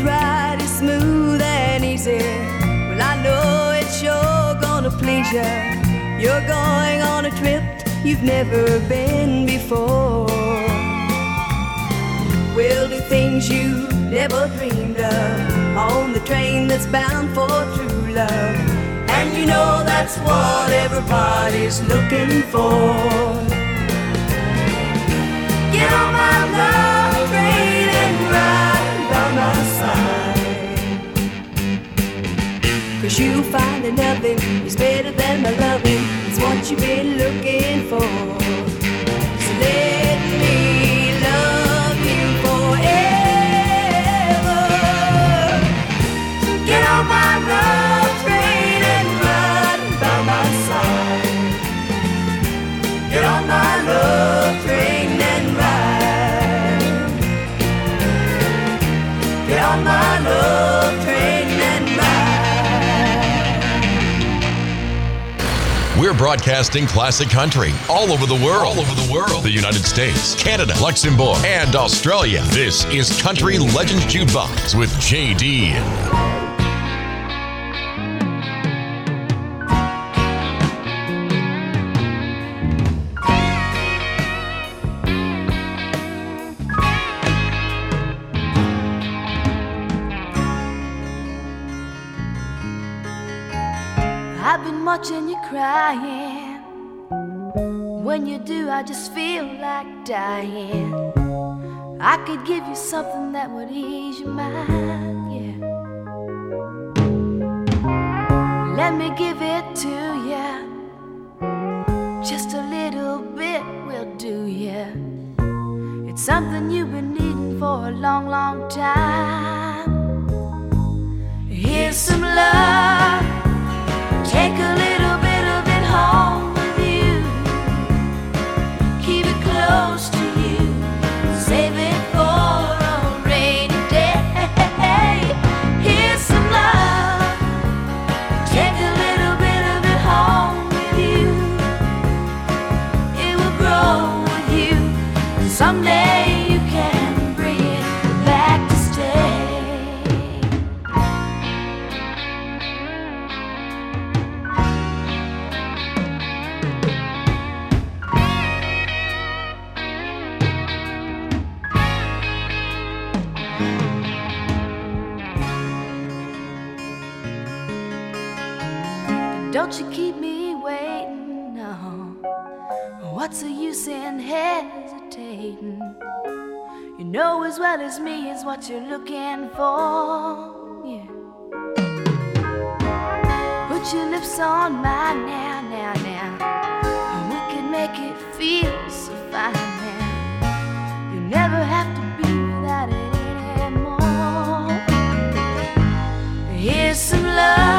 This ride is smooth and easy. Well, I know it's sure gonna please you. You're going on a trip you've never been before. We'll do things you never dreamed of on the train that's bound for true love. And you know that's what everybody's looking for. Get on my love Cause you'll find that nothing is better than my loving. It's what you've been looking for. So We're broadcasting classic country all over the world. All over the world. The United States, Canada, Luxembourg, and Australia. This is Country Legends Jukebox with JD. When you do, I just feel like dying. I could give you something that would ease your mind, yeah. Let me give it to you. Just a little bit will do, yeah. It's something you've been needing for a long, long time. Here's some love. Take a know as well as me is what you're looking for, yeah. Put your lips on mine now, now, now. And we can make it feel so fine now. You never have to be without it anymore. Here's some love.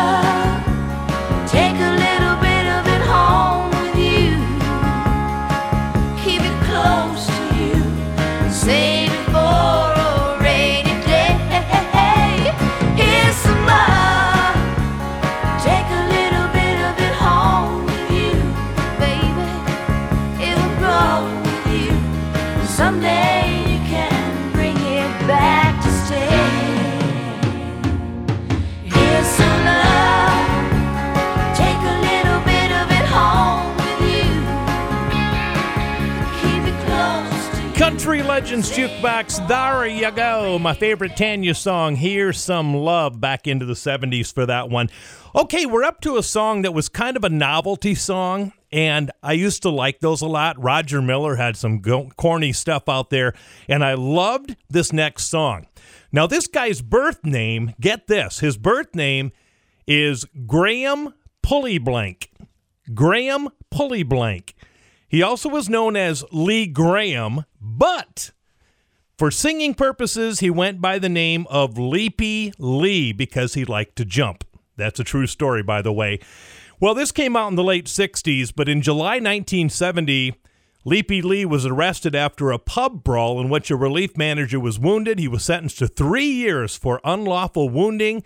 Country Legends Jukebox, there you go. My favorite Tanya song, Here's Some Love, back into the 70s for that one. Okay, we're up to a song that was kind of a novelty song, and I used to like those a lot. Roger Miller had some go- corny stuff out there, and I loved this next song. Now, this guy's birth name, get this, his birth name is Graham Pullyblank. Graham Pullyblank. He also was known as Lee Graham, but for singing purposes, he went by the name of Leapy Lee because he liked to jump. That's a true story, by the way. Well, this came out in the late 60s, but in July 1970, Leapy Lee was arrested after a pub brawl in which a relief manager was wounded. He was sentenced to three years for unlawful wounding,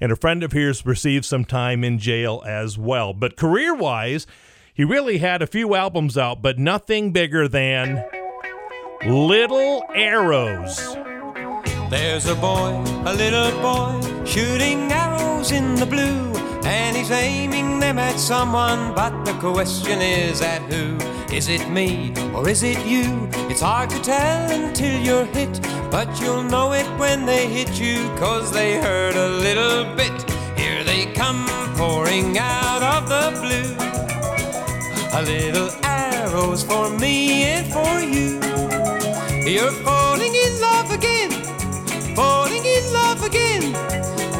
and a friend of his received some time in jail as well. But career wise, he really had a few albums out, but nothing bigger than Little Arrows. There's a boy, a little boy, shooting arrows in the blue, and he's aiming them at someone. But the question is at who? Is it me or is it you? It's hard to tell until you're hit, but you'll know it when they hit you, cause they hurt a little bit. Here they come pouring out of the blue. A little arrows for me and for you. You're falling in love again, falling in love again.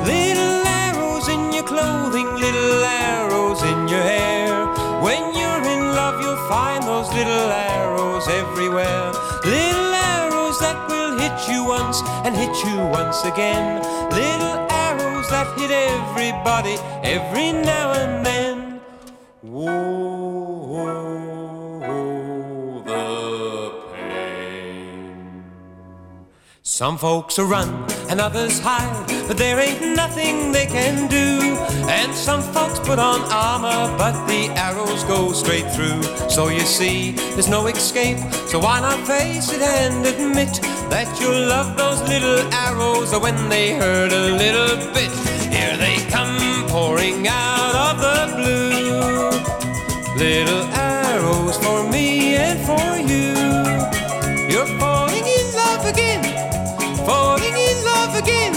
Little arrows in your clothing, little arrows in your hair. When you're in love, you'll find those little arrows everywhere. Little arrows that will hit you once and hit you once again. Little arrows that hit everybody every now and then. Whoa, Some folks run and others hide, but there ain't nothing they can do. And some folks put on armor, but the arrows go straight through. So you see, there's no escape. So why not face it and admit that you love those little arrows when they hurt a little bit? Here they come pouring out of the blue. Little arrows again.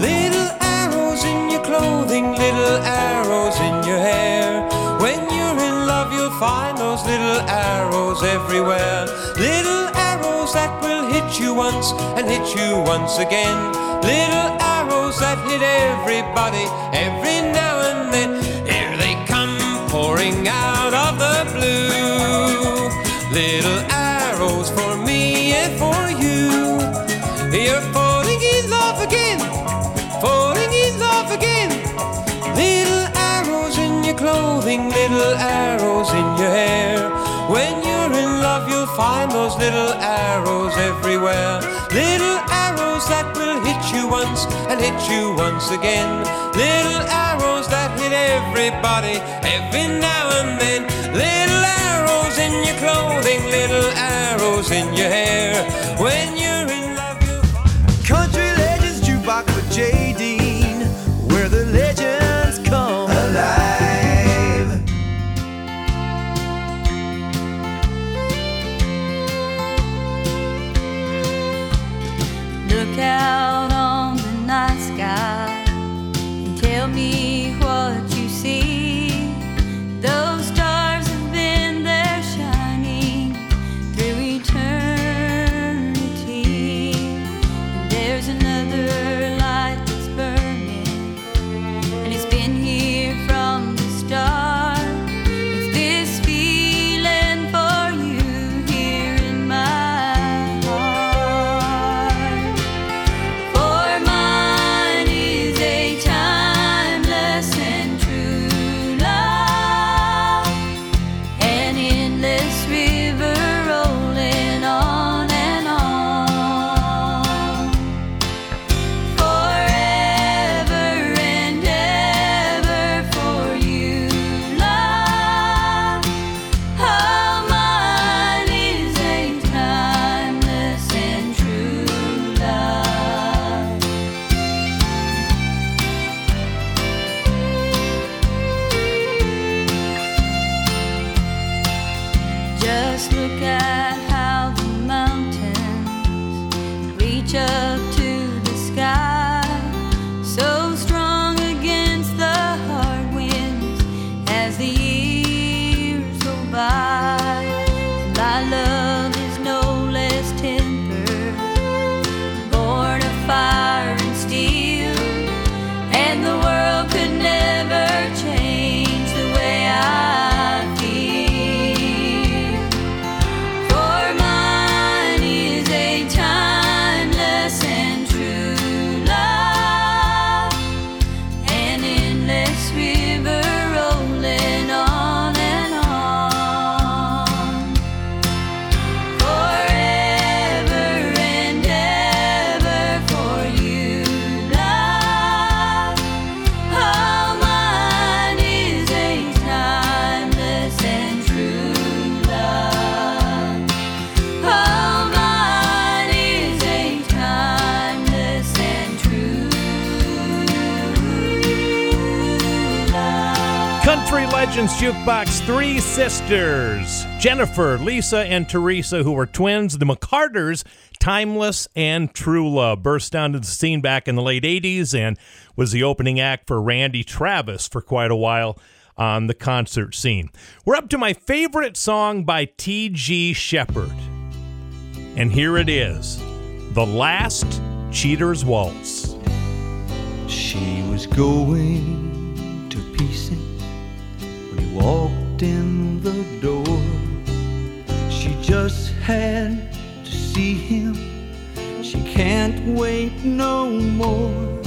Little arrows in your clothing, little arrows in your hair. When you're in love, you'll find those little arrows everywhere. Little arrows that will hit you once and hit you once again. Little arrows that hit everybody every now arrows in your hair. When you're in love, you'll find those little arrows everywhere. Little arrows that will hit you once and hit you once again. Little arrows that hit everybody every now and then. Little arrows in your clothing, little arrows in your hair. When Just look at Jukebox Three Sisters Jennifer, Lisa, and Teresa, who were twins, the McCarters, Timeless and True Love, burst onto the scene back in the late 80s and was the opening act for Randy Travis for quite a while on the concert scene. We're up to my favorite song by T.G. Sheppard. And here it is The Last Cheater's Waltz. She was going to pieces walked in the door. She just had to see him. She can't wait no more.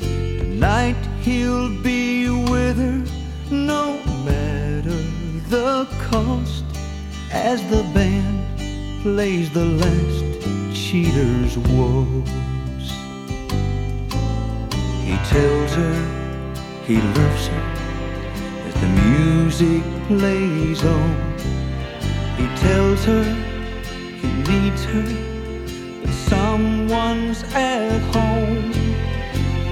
Tonight he'll be with her, no matter the cost. As the band plays the last cheater's woes. He tells her he loves her the music plays on. He tells her he needs her, but someone's at home.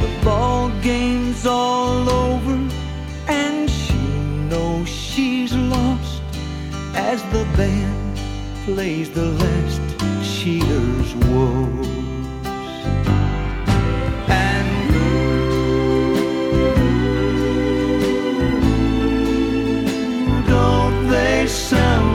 The ball game's all over, and she knows she's lost as the band plays the last cheater's woes. Sound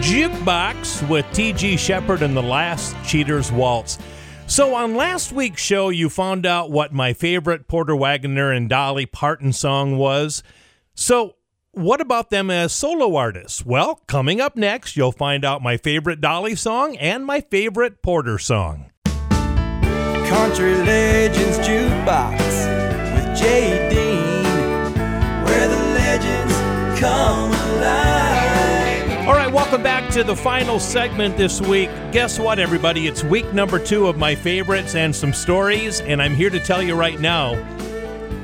Jukebox with T.G. Sheppard and the Last Cheater's Waltz. So, on last week's show, you found out what my favorite Porter Wagoner and Dolly Parton song was. So, what about them as solo artists? Well, coming up next, you'll find out my favorite Dolly song and my favorite Porter song. Country Legends Jukebox with Dean, where the legends come alive. Right, welcome back to the final segment this week. Guess what, everybody? It's week number two of my favorites and some stories, and I'm here to tell you right now.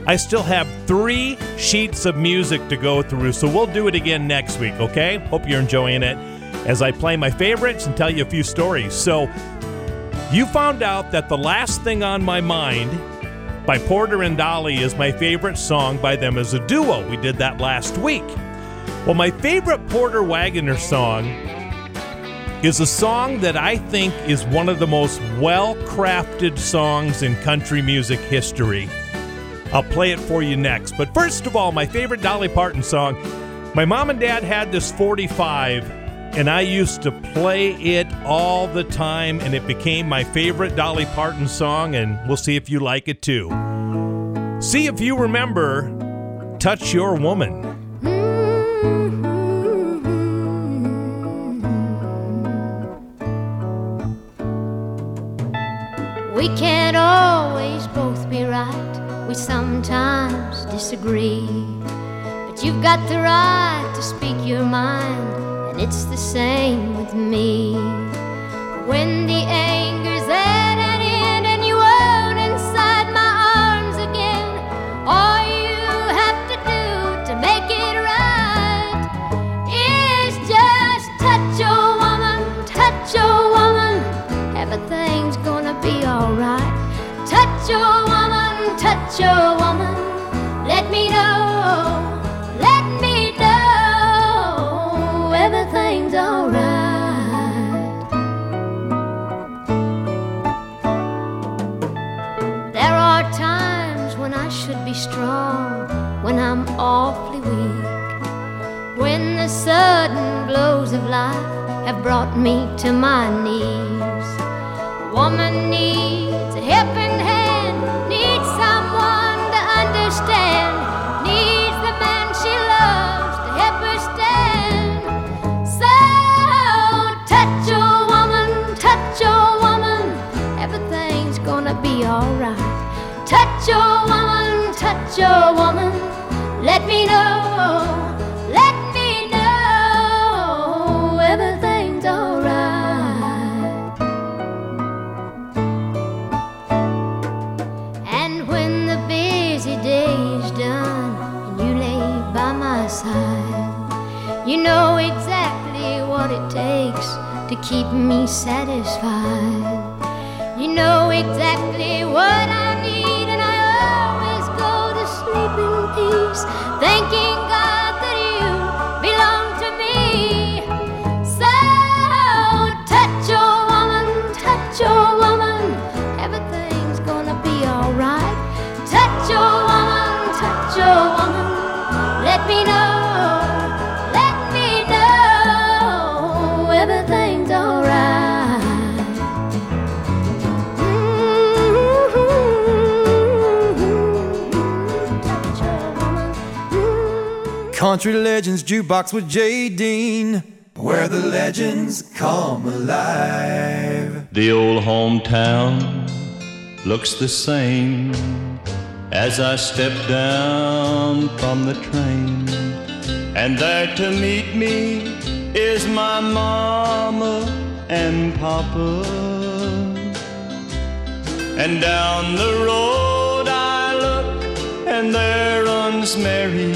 I still have three sheets of music to go through, so we'll do it again next week, okay? Hope you're enjoying it as I play my favorites and tell you a few stories. So, you found out that The Last Thing on My Mind by Porter and Dolly is my favorite song by them as a duo. We did that last week. Well, my favorite Porter Wagoner song is a song that I think is one of the most well crafted songs in country music history. I'll play it for you next. But first of all, my favorite Dolly Parton song. My mom and dad had this 45, and I used to play it all the time, and it became my favorite Dolly Parton song, and we'll see if you like it too. See if you remember Touch Your Woman. We can't always both be right. We sometimes disagree. But you've got the right to speak your mind, and it's the same with me. When the anger's at touch a woman, touch your woman, let me know, let me know everything's alright. There are times when I should be strong, when I'm awfully weak, when the sudden blows of life have brought me to my knees. Woman needs alright. Touch a woman, touch a woman, let me know, let me know everything's alright. And when the busy day is done and you lay by my side, you know exactly what it takes to keep me satisfied. Know exactly what Country Legends Jukebox with Jay Dean, where the legends come alive. The old hometown looks the same as I step down from the train. And there to meet me is my mama and papa. And down the road I look, and there runs Mary,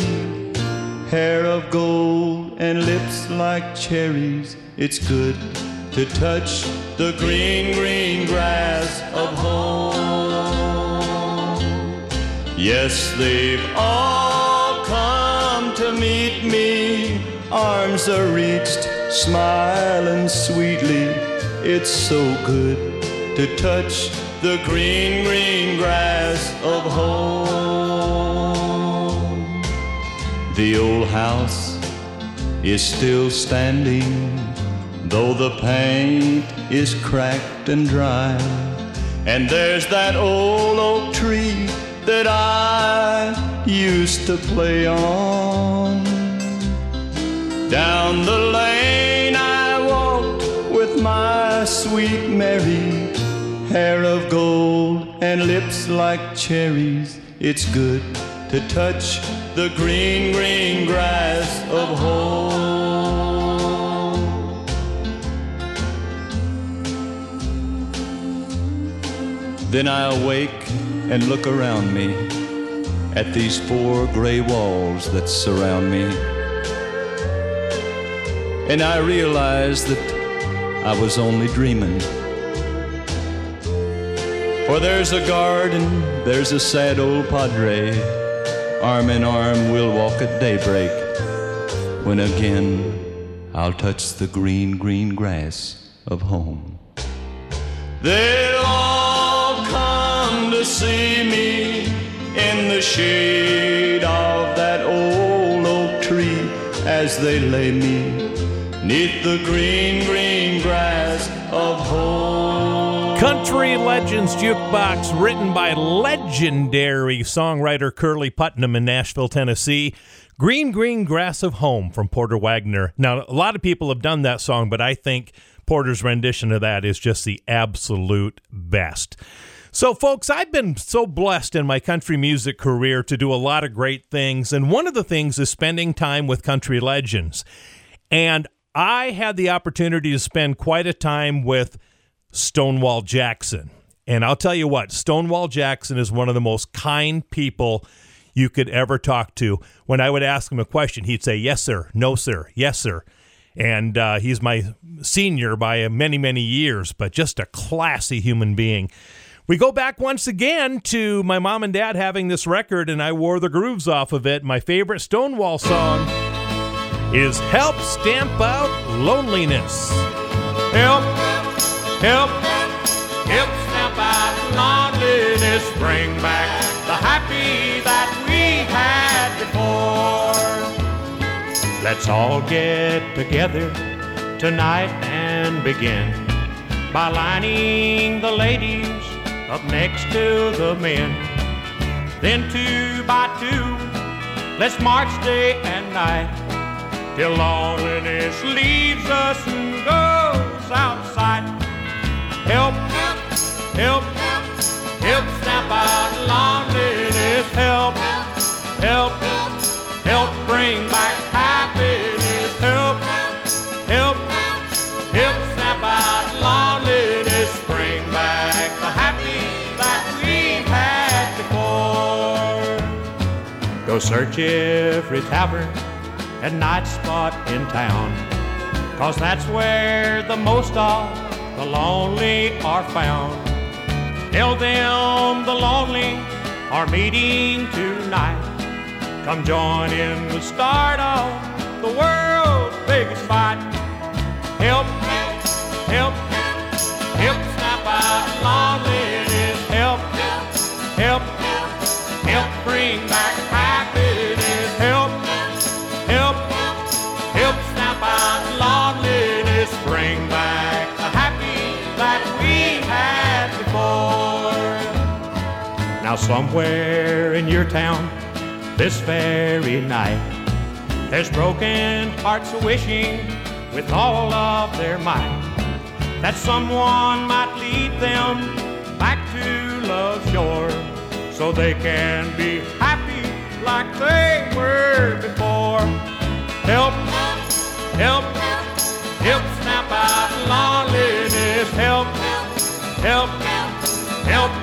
hair of gold and lips like cherries. It's good to touch the green, green grass of home. Yes, they've all come to meet me. Arms are reached, smiling sweetly. It's so good to touch the green, green grass of home. The old house is still standing, though the paint is cracked and dry. And there's that old oak tree that I used to play on. Down the lane I walked with my sweet Mary, hair of gold and lips like cherries. It's good to touch the green, green grass of home. Then I awake and look around me at these four gray walls that surround me. And I realize that I was only dreaming. For there's a garden, there's a sad old padre. Arm in arm, we'll walk at daybreak. When again, I'll touch the green, green grass of home. They'll all come to see me in the shade of that old oak tree as they lay me neath the green, green grass of home. Country Legends Jukebox, written by legendary songwriter Curly Putman in Nashville, Tennessee. Green, Green Grass of Home from Porter Wagoner. Now, a lot of people have done that song, but I think Porter's rendition of that is just the absolute best. So, folks, I've been so blessed in my country music career to do a lot of great things. And one of the things is spending time with country legends. And I had the opportunity to spend quite a time with Stonewall Jackson. And I'll tell you what, Stonewall Jackson is one of the most kind people you could ever talk to. When I would ask him a question, he'd say, Yes, sir. No, sir. Yes, sir. And uh, he's my senior by many, many years, but just a classy human being. We go back once again to my mom and dad having this record, and I wore the grooves off of it. My favorite Stonewall song is Help Stamp Out Loneliness. Help, help, help stamp out loneliness. Bring back the happy that we had before. Let's all get together tonight and begin by lining the ladies up next to the men. Then two by two, let's march day and night till loneliness leaves us and goes outside. Help, help, help stamp out loneliness. Help, help, help bring back happiness. Help, help, help stamp out loneliness. Bring back the happy that we had before. Go search every tavern and night spot in town. Cause that's where the most of the lonely are found. Tell them the lonely are meeting tonight. Come join in the start of the world's biggest fight. Help, help, help snap out loneliness. Now, somewhere in your town, this very night, there's broken hearts wishing with all of their might that someone might lead them back to love's shore so they can be happy like they were before. Help, help, help snap out loneliness. Help, help, help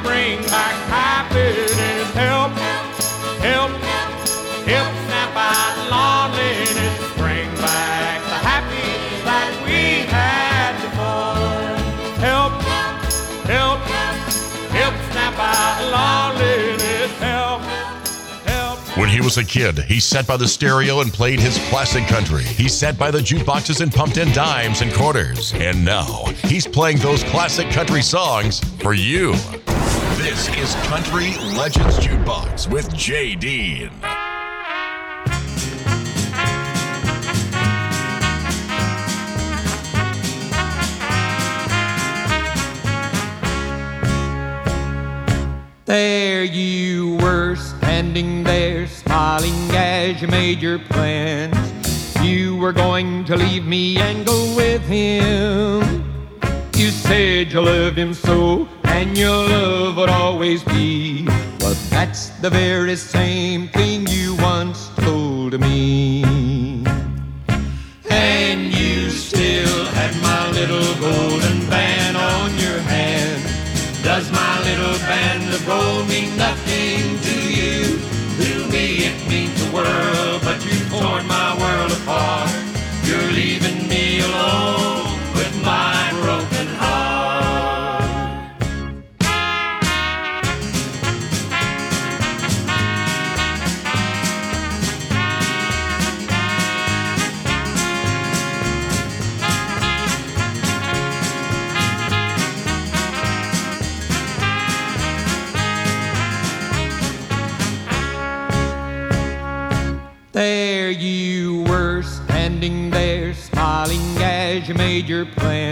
bring back happiness. Help, help, help When he was a kid, he sat by the stereo and played his classic country. He sat by the jukeboxes and pumped in dimes and quarters. And now he's playing those classic country songs for you. This is Country Legends Jukebox with Jay Dean. There you were, standing there, smiling as you made your plans. You were going to leave me and go with him. You said you loved him so, and your love would always be. But that's the very same thing you once told me. Of gold mean nothing to you? To me it means the world, but you've torn my world apart. You're leaving me alone made your plans.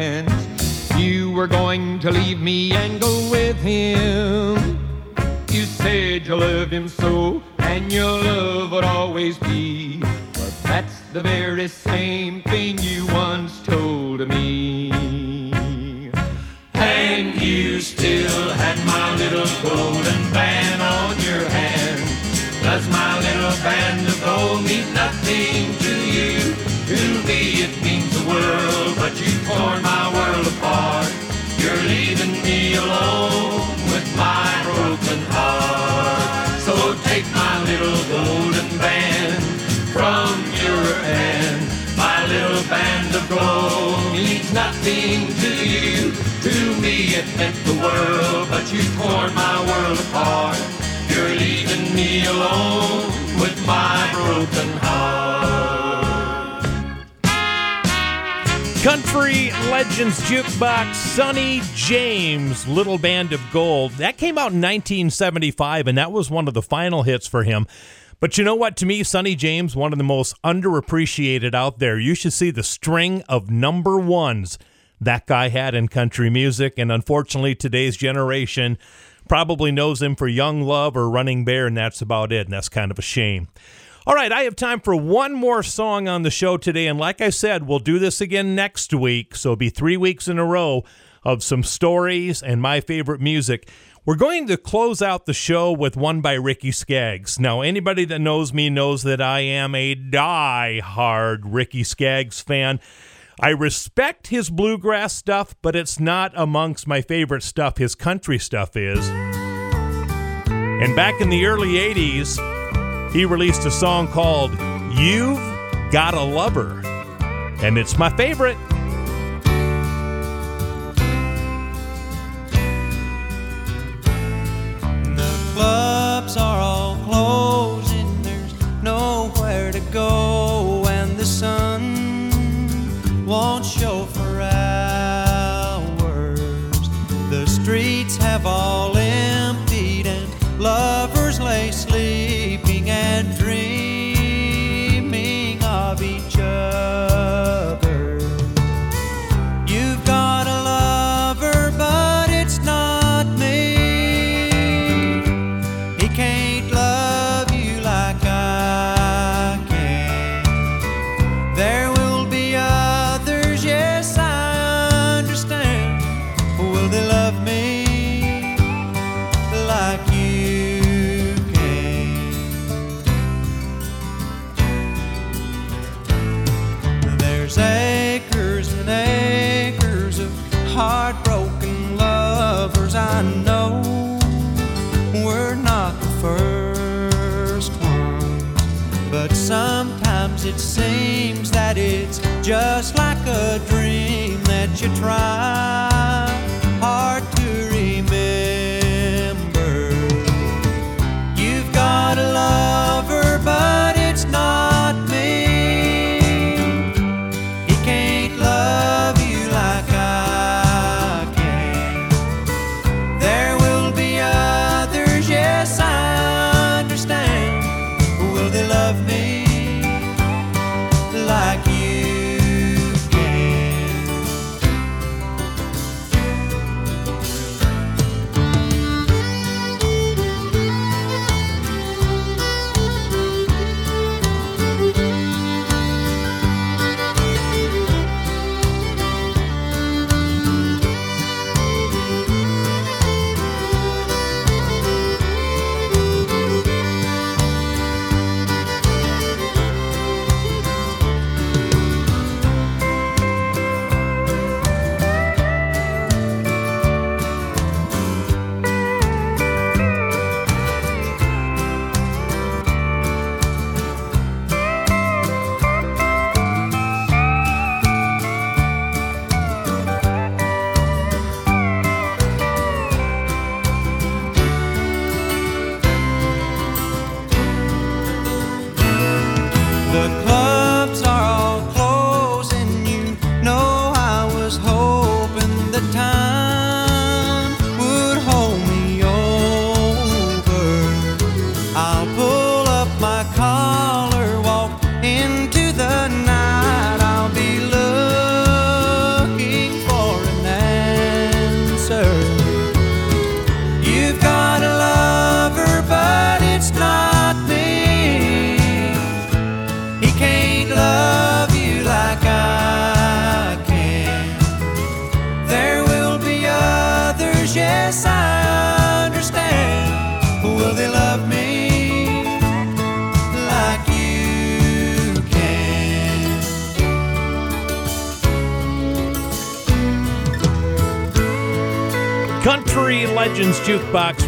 That came out in 1975, and that was one of the final hits for him. But you know what? To me, Sonny James, one of the most underappreciated out there. You should see the string of number ones that guy had in country music. And unfortunately, today's generation probably knows him for Young Love or Running Bear, and that's about it. And that's kind of a shame. All right, I have time for one more song on the show today. And like I said, we'll do this again next week. So it'll be three weeks in a row of some stories and my favorite music. We're going to close out the show with one by Ricky Skaggs. Now, anybody that knows me knows that I am a die-hard Ricky Skaggs fan. I respect his bluegrass stuff, but it's not amongst my favorite stuff. His country stuff is. And back in the early 80s, he released a song called You've Got a Lover. And it's my favorite. Clubs are all closing, there's nowhere to go, and the sun won't show for hours. The streets have all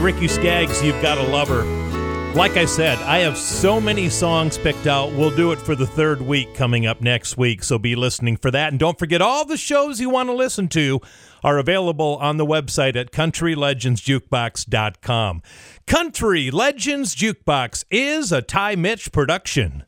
Ricky Skaggs, You've Got a Lover. Like I said, I have so many songs picked out. We'll do it for the third week coming up next week, so be listening for that. And don't forget, all the shows you want to listen to are available on the website at countrylegendsjukebox.com. Country Legends Jukebox is a Ty Mitch production.